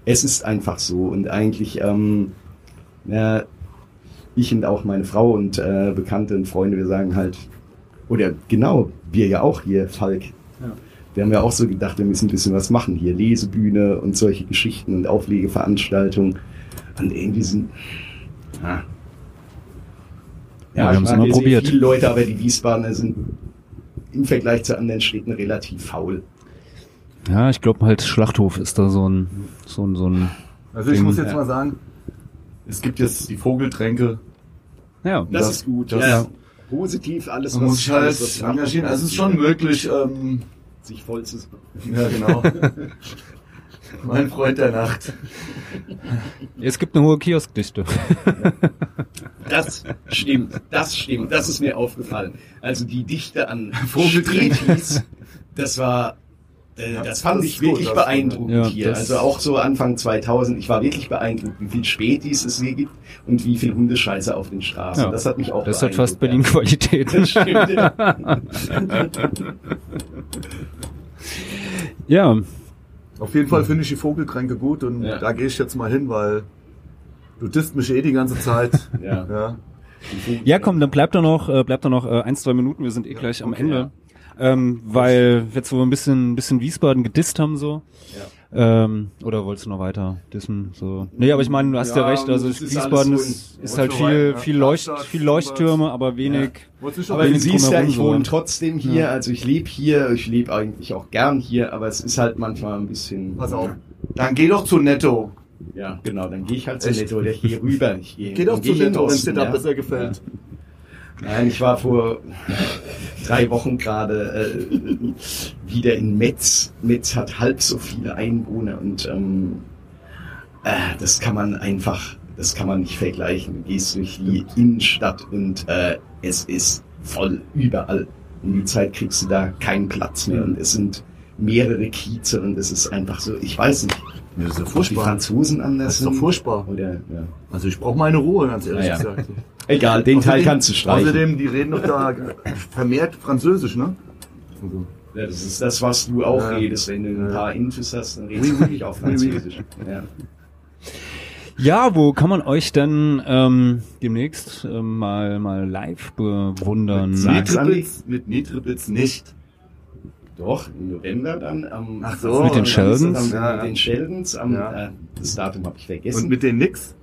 es ist einfach so. Und eigentlich, ähm, ja, ich und auch meine Frau und äh, Bekannte und Freunde, wir sagen halt, oder genau, wir ja auch hier, Falk. Wir haben ja auch so gedacht, wir müssen ein bisschen was machen hier. Lesebühne und solche Geschichten und Auflegeveranstaltungen. Und irgendwie sind, ja. Ja, wir ich haben's meine, immer probiert. Viele Leute, aber die Wiesbadener sind im Vergleich zu anderen Städten relativ faul. Ja, ich glaube halt Schlachthof ist da so ein so ein so ein Also ich Ding, muss jetzt ja. mal sagen, es gibt jetzt die Vogeltränke. ja. Das, Das- ist gut. das- ja. Positiv, alles, Man muss sich halt alles, was engagieren. Also es ist schon möglich, ähm, sich voll zu ja genau. mein Freund der Nacht. Es gibt eine hohe Kioskdichte. Das stimmt, das stimmt, das ist mir aufgefallen. Also die Dichte an Vogeltränke. Spätis, das war Ja, Das fand das ich gut, wirklich das- beeindruckend Ja, hier. Also auch so Anfang 2000. Ich war wirklich beeindruckt, wie viel Spätis es hier gibt und wie viel Hundescheiße auf den Straßen. Ja. Das hat mich auch Das hat fast Berlin-Qualität. Ja. Das stimmt, ja. ja, Auf jeden Fall finde ich die Vogeltränke gut und Ja. da gehe ich jetzt mal hin, weil du disst mich eh die ganze Zeit. Ja. ja. Ja, komm, dann bleibt da noch, äh, bleibt da noch äh, ein, zwei Minuten. Wir sind eh gleich am Ende. Ähm, weil wir jetzt so ein bisschen, ein bisschen Wiesbaden gedisst haben so. Ähm, oder wolltest du noch weiter dissen? So. Nee, aber ich meine, du hast ja, Ja, recht. Also ist Wiesbaden ist, ist halt viel, ja. viel, Leucht, viel Leuchttürme, aber wenig. Schon Aber du siehst ja, ich wohne trotzdem hier, also ich lebe hier, ich lebe eigentlich auch gern hier, aber es ist halt manchmal ein bisschen. Pass auf. Dann geh doch zu Netto. Ja, genau, dann gehe ich halt zu Echt? Netto oder gehe rüber. Ich gehe, Geh doch zu geh Netto, wenn es dir da ja. besser gefällt. Nein, ich war vor drei Wochen gerade äh, wieder in Metz. Metz hat halb so viele Einwohner und ähm, äh, das kann man einfach, das kann man nicht vergleichen. Du gehst durch die Innenstadt und äh, es ist voll überall. Um die Zeit kriegst du da keinen Platz mehr und es sind mehrere Kieze und es ist einfach so, ich weiß nicht, das ist ja ob die furchtbar. Franzosen anders Das ist doch furchtbar. Oder, ja. Also ich brauche meine Ruhe, ganz ehrlich ja. gesagt. Egal, den Teil Außerdem- kannst du streichen. Außerdem, die reden doch da vermehrt Französisch, ne? Also, Ja, das ist das, was du auch Ja. redest. Wenn du ein paar Intus hast, dann redest du wirklich auf. Französisch. Ja. Ja, wo kann man euch denn ähm, demnächst ähm, mal mal live bewundern? Nitribitz, mit Nitribitz nicht. Doch, im November dann. Am, Ach so. Mit den Sheldons? Am, Ja, mit ja. den Sheldons. Am, Ja. äh, das Datum habe ich vergessen. Und mit den Nix?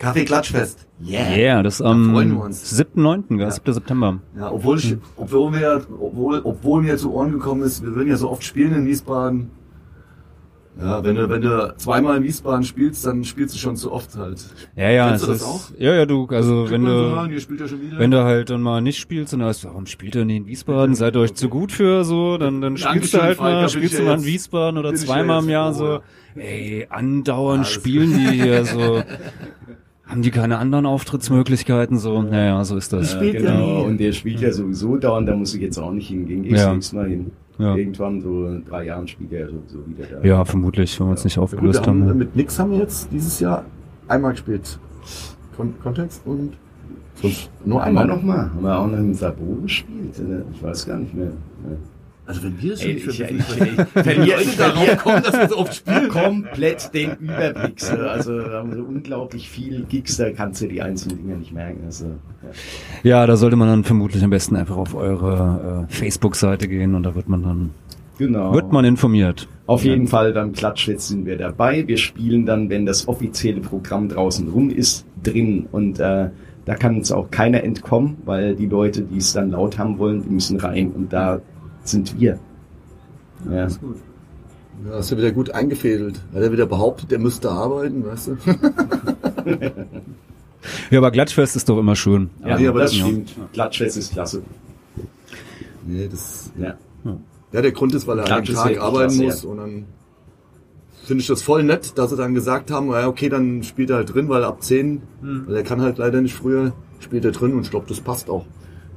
Kaffee Klatschfest. yeah. Yeah, das freuen wir am uns. 7.9., ja. Ja. 7. September. Ja, obwohl ich, obwohl mir, obwohl, obwohl mir zu Ohren gekommen ist, wir würden ja so oft spielen in Wiesbaden. Ja, wenn du, wenn du zweimal in Wiesbaden spielst, dann spielst du schon zu oft halt. Ja, ja, Kennst du das ist, auch? ja, ja, du, also Kriegt wenn so du, ihr spielt ja wenn du halt dann mal nicht spielst und heißt, warum spielt ihr nicht in Wiesbaden? Seid ihr euch zu gut für so? Dann, dann spielst du halt Falk, da mal, spielst du ja mal in Wiesbaden oder ja zweimal im Jahr so. ja. Ey, andauernd das- spielen die hier so. Haben die keine anderen Auftrittsmöglichkeiten so? Naja, so ist das. ja Genau, nie. und der spielt ja sowieso da und da muss ich jetzt auch nicht hingehen. Gehst Ja. du nächstes Mal hin. Ja. Irgendwann so in drei Jahren spielt er sowieso wieder da. Ja, vermutlich, wenn wir uns nicht Ja, gut, aufgelöst haben, haben. mit Nix haben wir jetzt dieses Jahr einmal gespielt. Kon Kontext und sonst nur Einmal einmal. noch mal. Haben wir auch noch im Sabo gespielt? oder? Ich weiß gar nicht mehr. Ja. Also wenn wir es nicht ich, ich, ich verliere, ich verliere kommen, dass wir so oft spielen. komplett den Überblick. So. Also da haben so unglaublich viel Gigs, da kannst du die einzelnen Dinge nicht merken. Also, ja. Ja, da sollte man dann vermutlich am besten einfach auf eure äh, Facebook-Seite gehen und da wird man dann, Genau. wird man informiert. Auf jeden Fall beim Klatschfest sind wir dabei. Wir spielen dann, wenn das offizielle Programm draußen rum ist, drin. Und äh, da kann uns auch keiner entkommen, weil die Leute, die es dann laut haben wollen, die müssen rein. Und da sind wir. Ja. Ja, hast du wieder gut eingefädelt. Hat er wieder behauptet, der müsste arbeiten, weißt du? Ja, aber Glatschfest ist doch immer schön. Ja, nee, aber das das- stimmt. Klatschfest ist klasse. nee, das, Ja. ja, der Grund ist, weil er Klatsch ist Tag arbeiten klasse, muss ja. und dann finde ich das voll nett, dass sie dann gesagt haben, ja, okay, dann spielt er halt drin, weil ab 10, Hm. weil er kann halt leider nicht früher, spielt er drin und ich glaube, das passt auch.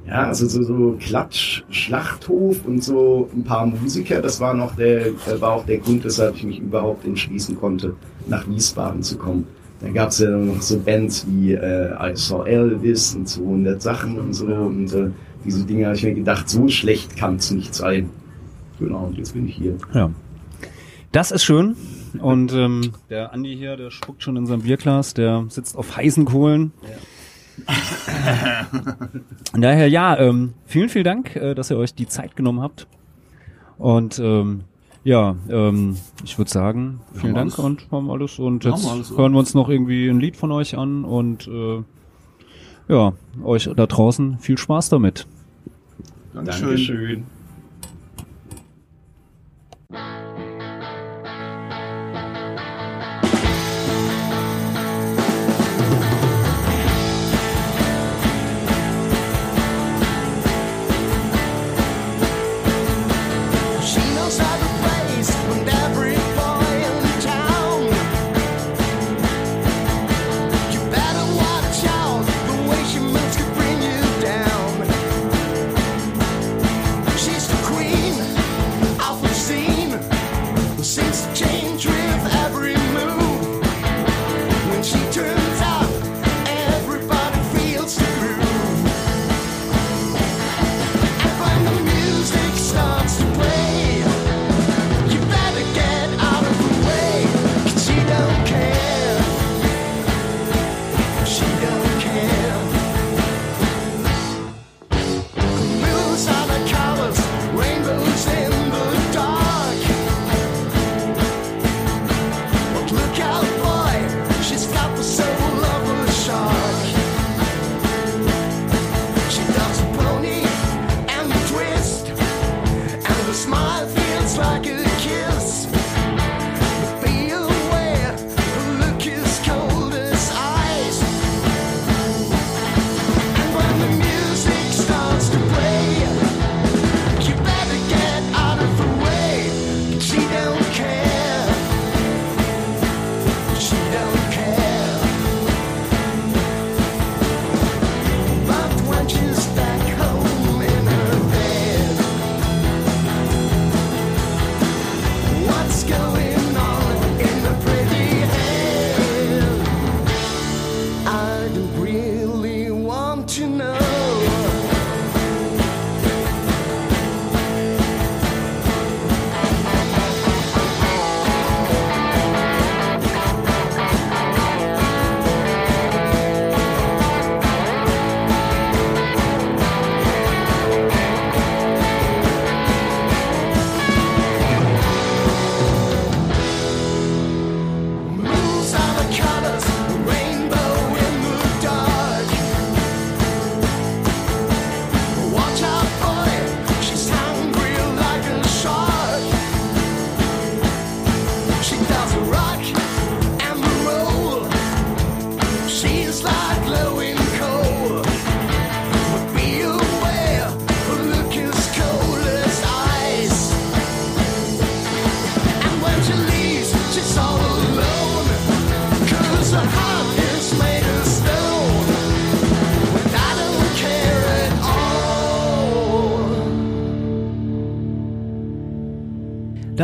Ja, also so, so Klatsch, Schlachthof und so ein paar Musiker, das war noch der, äh, war auch der Grund, weshalb ich mich überhaupt entschließen konnte, nach Wiesbaden zu kommen. Da gab's ja noch so Bands wie äh, I Saw Elvis und 200 Sachen und so und äh, diese Dinge habe ich mir gedacht, so schlecht kann's nicht sein. Genau, und jetzt bin ich hier. Ja. Das ist schön. Und ähm, der Andi hier, der spuckt schon in seinem Bierglas, der sitzt auf heißen Kohlen. Von daher, ja, ähm, vielen, vielen Dank, äh, dass ihr euch die Zeit genommen habt. Und ähm, ja, ähm, ich würde sagen, vielen Dank alles. und haben alles. Und Wir jetzt alles, hören wir uns noch irgendwie ein Lied von euch an und äh, ja, euch da draußen viel Spaß damit. Dankeschön. She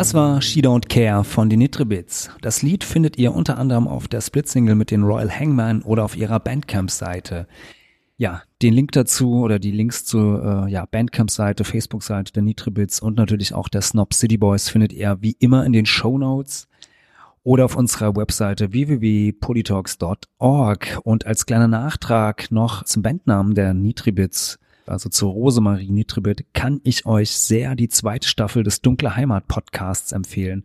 Das war She Don't Care von den Nitribits. Das Lied findet ihr unter anderem auf der Split-Single mit den Royal Hangman oder auf ihrer Bandcamp-Seite. Ja, den Link dazu oder die Links zur äh, ja, Bandcamp-Seite, Facebook-Seite der Nitribits und natürlich auch der Snob City Boys findet ihr wie immer in den Show Notes oder auf unserer Webseite www.polytalks.org. Und als kleiner Nachtrag noch zum Bandnamen der Nitribits, also zur Rosemarie Nitribit, kann ich euch sehr die zweite Staffel des Dunkle Heimat Podcasts empfehlen.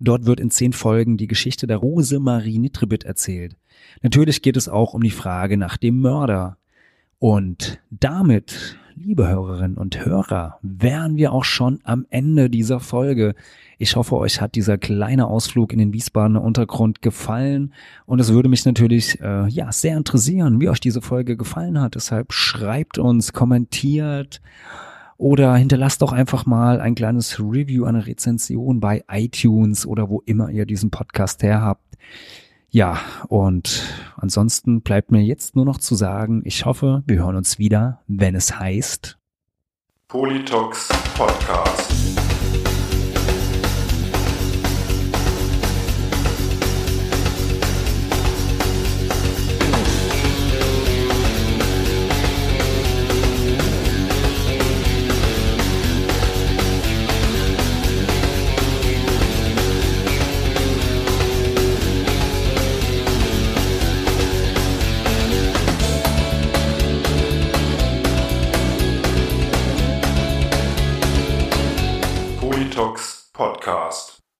Dort wird in zehn Folgen die Geschichte der Rosemarie Nitribit erzählt. Natürlich geht es auch um die Frage nach dem Mörder. Und damit, liebe Hörerinnen und Hörer, wären wir auch schon am Ende dieser Folge. Ich hoffe, euch hat dieser kleine Ausflug in den Wiesbadener Untergrund gefallen und es würde mich natürlich äh, ja sehr interessieren, wie euch diese Folge gefallen hat. Deshalb schreibt uns, kommentiert oder hinterlasst doch einfach mal ein kleines Review, eine Rezension bei iTunes oder wo immer ihr diesen Podcast her habt. Ja, und ansonsten bleibt mir jetzt nur noch zu sagen, ich hoffe, wir hören uns wieder, wenn es heißt Politox Podcast.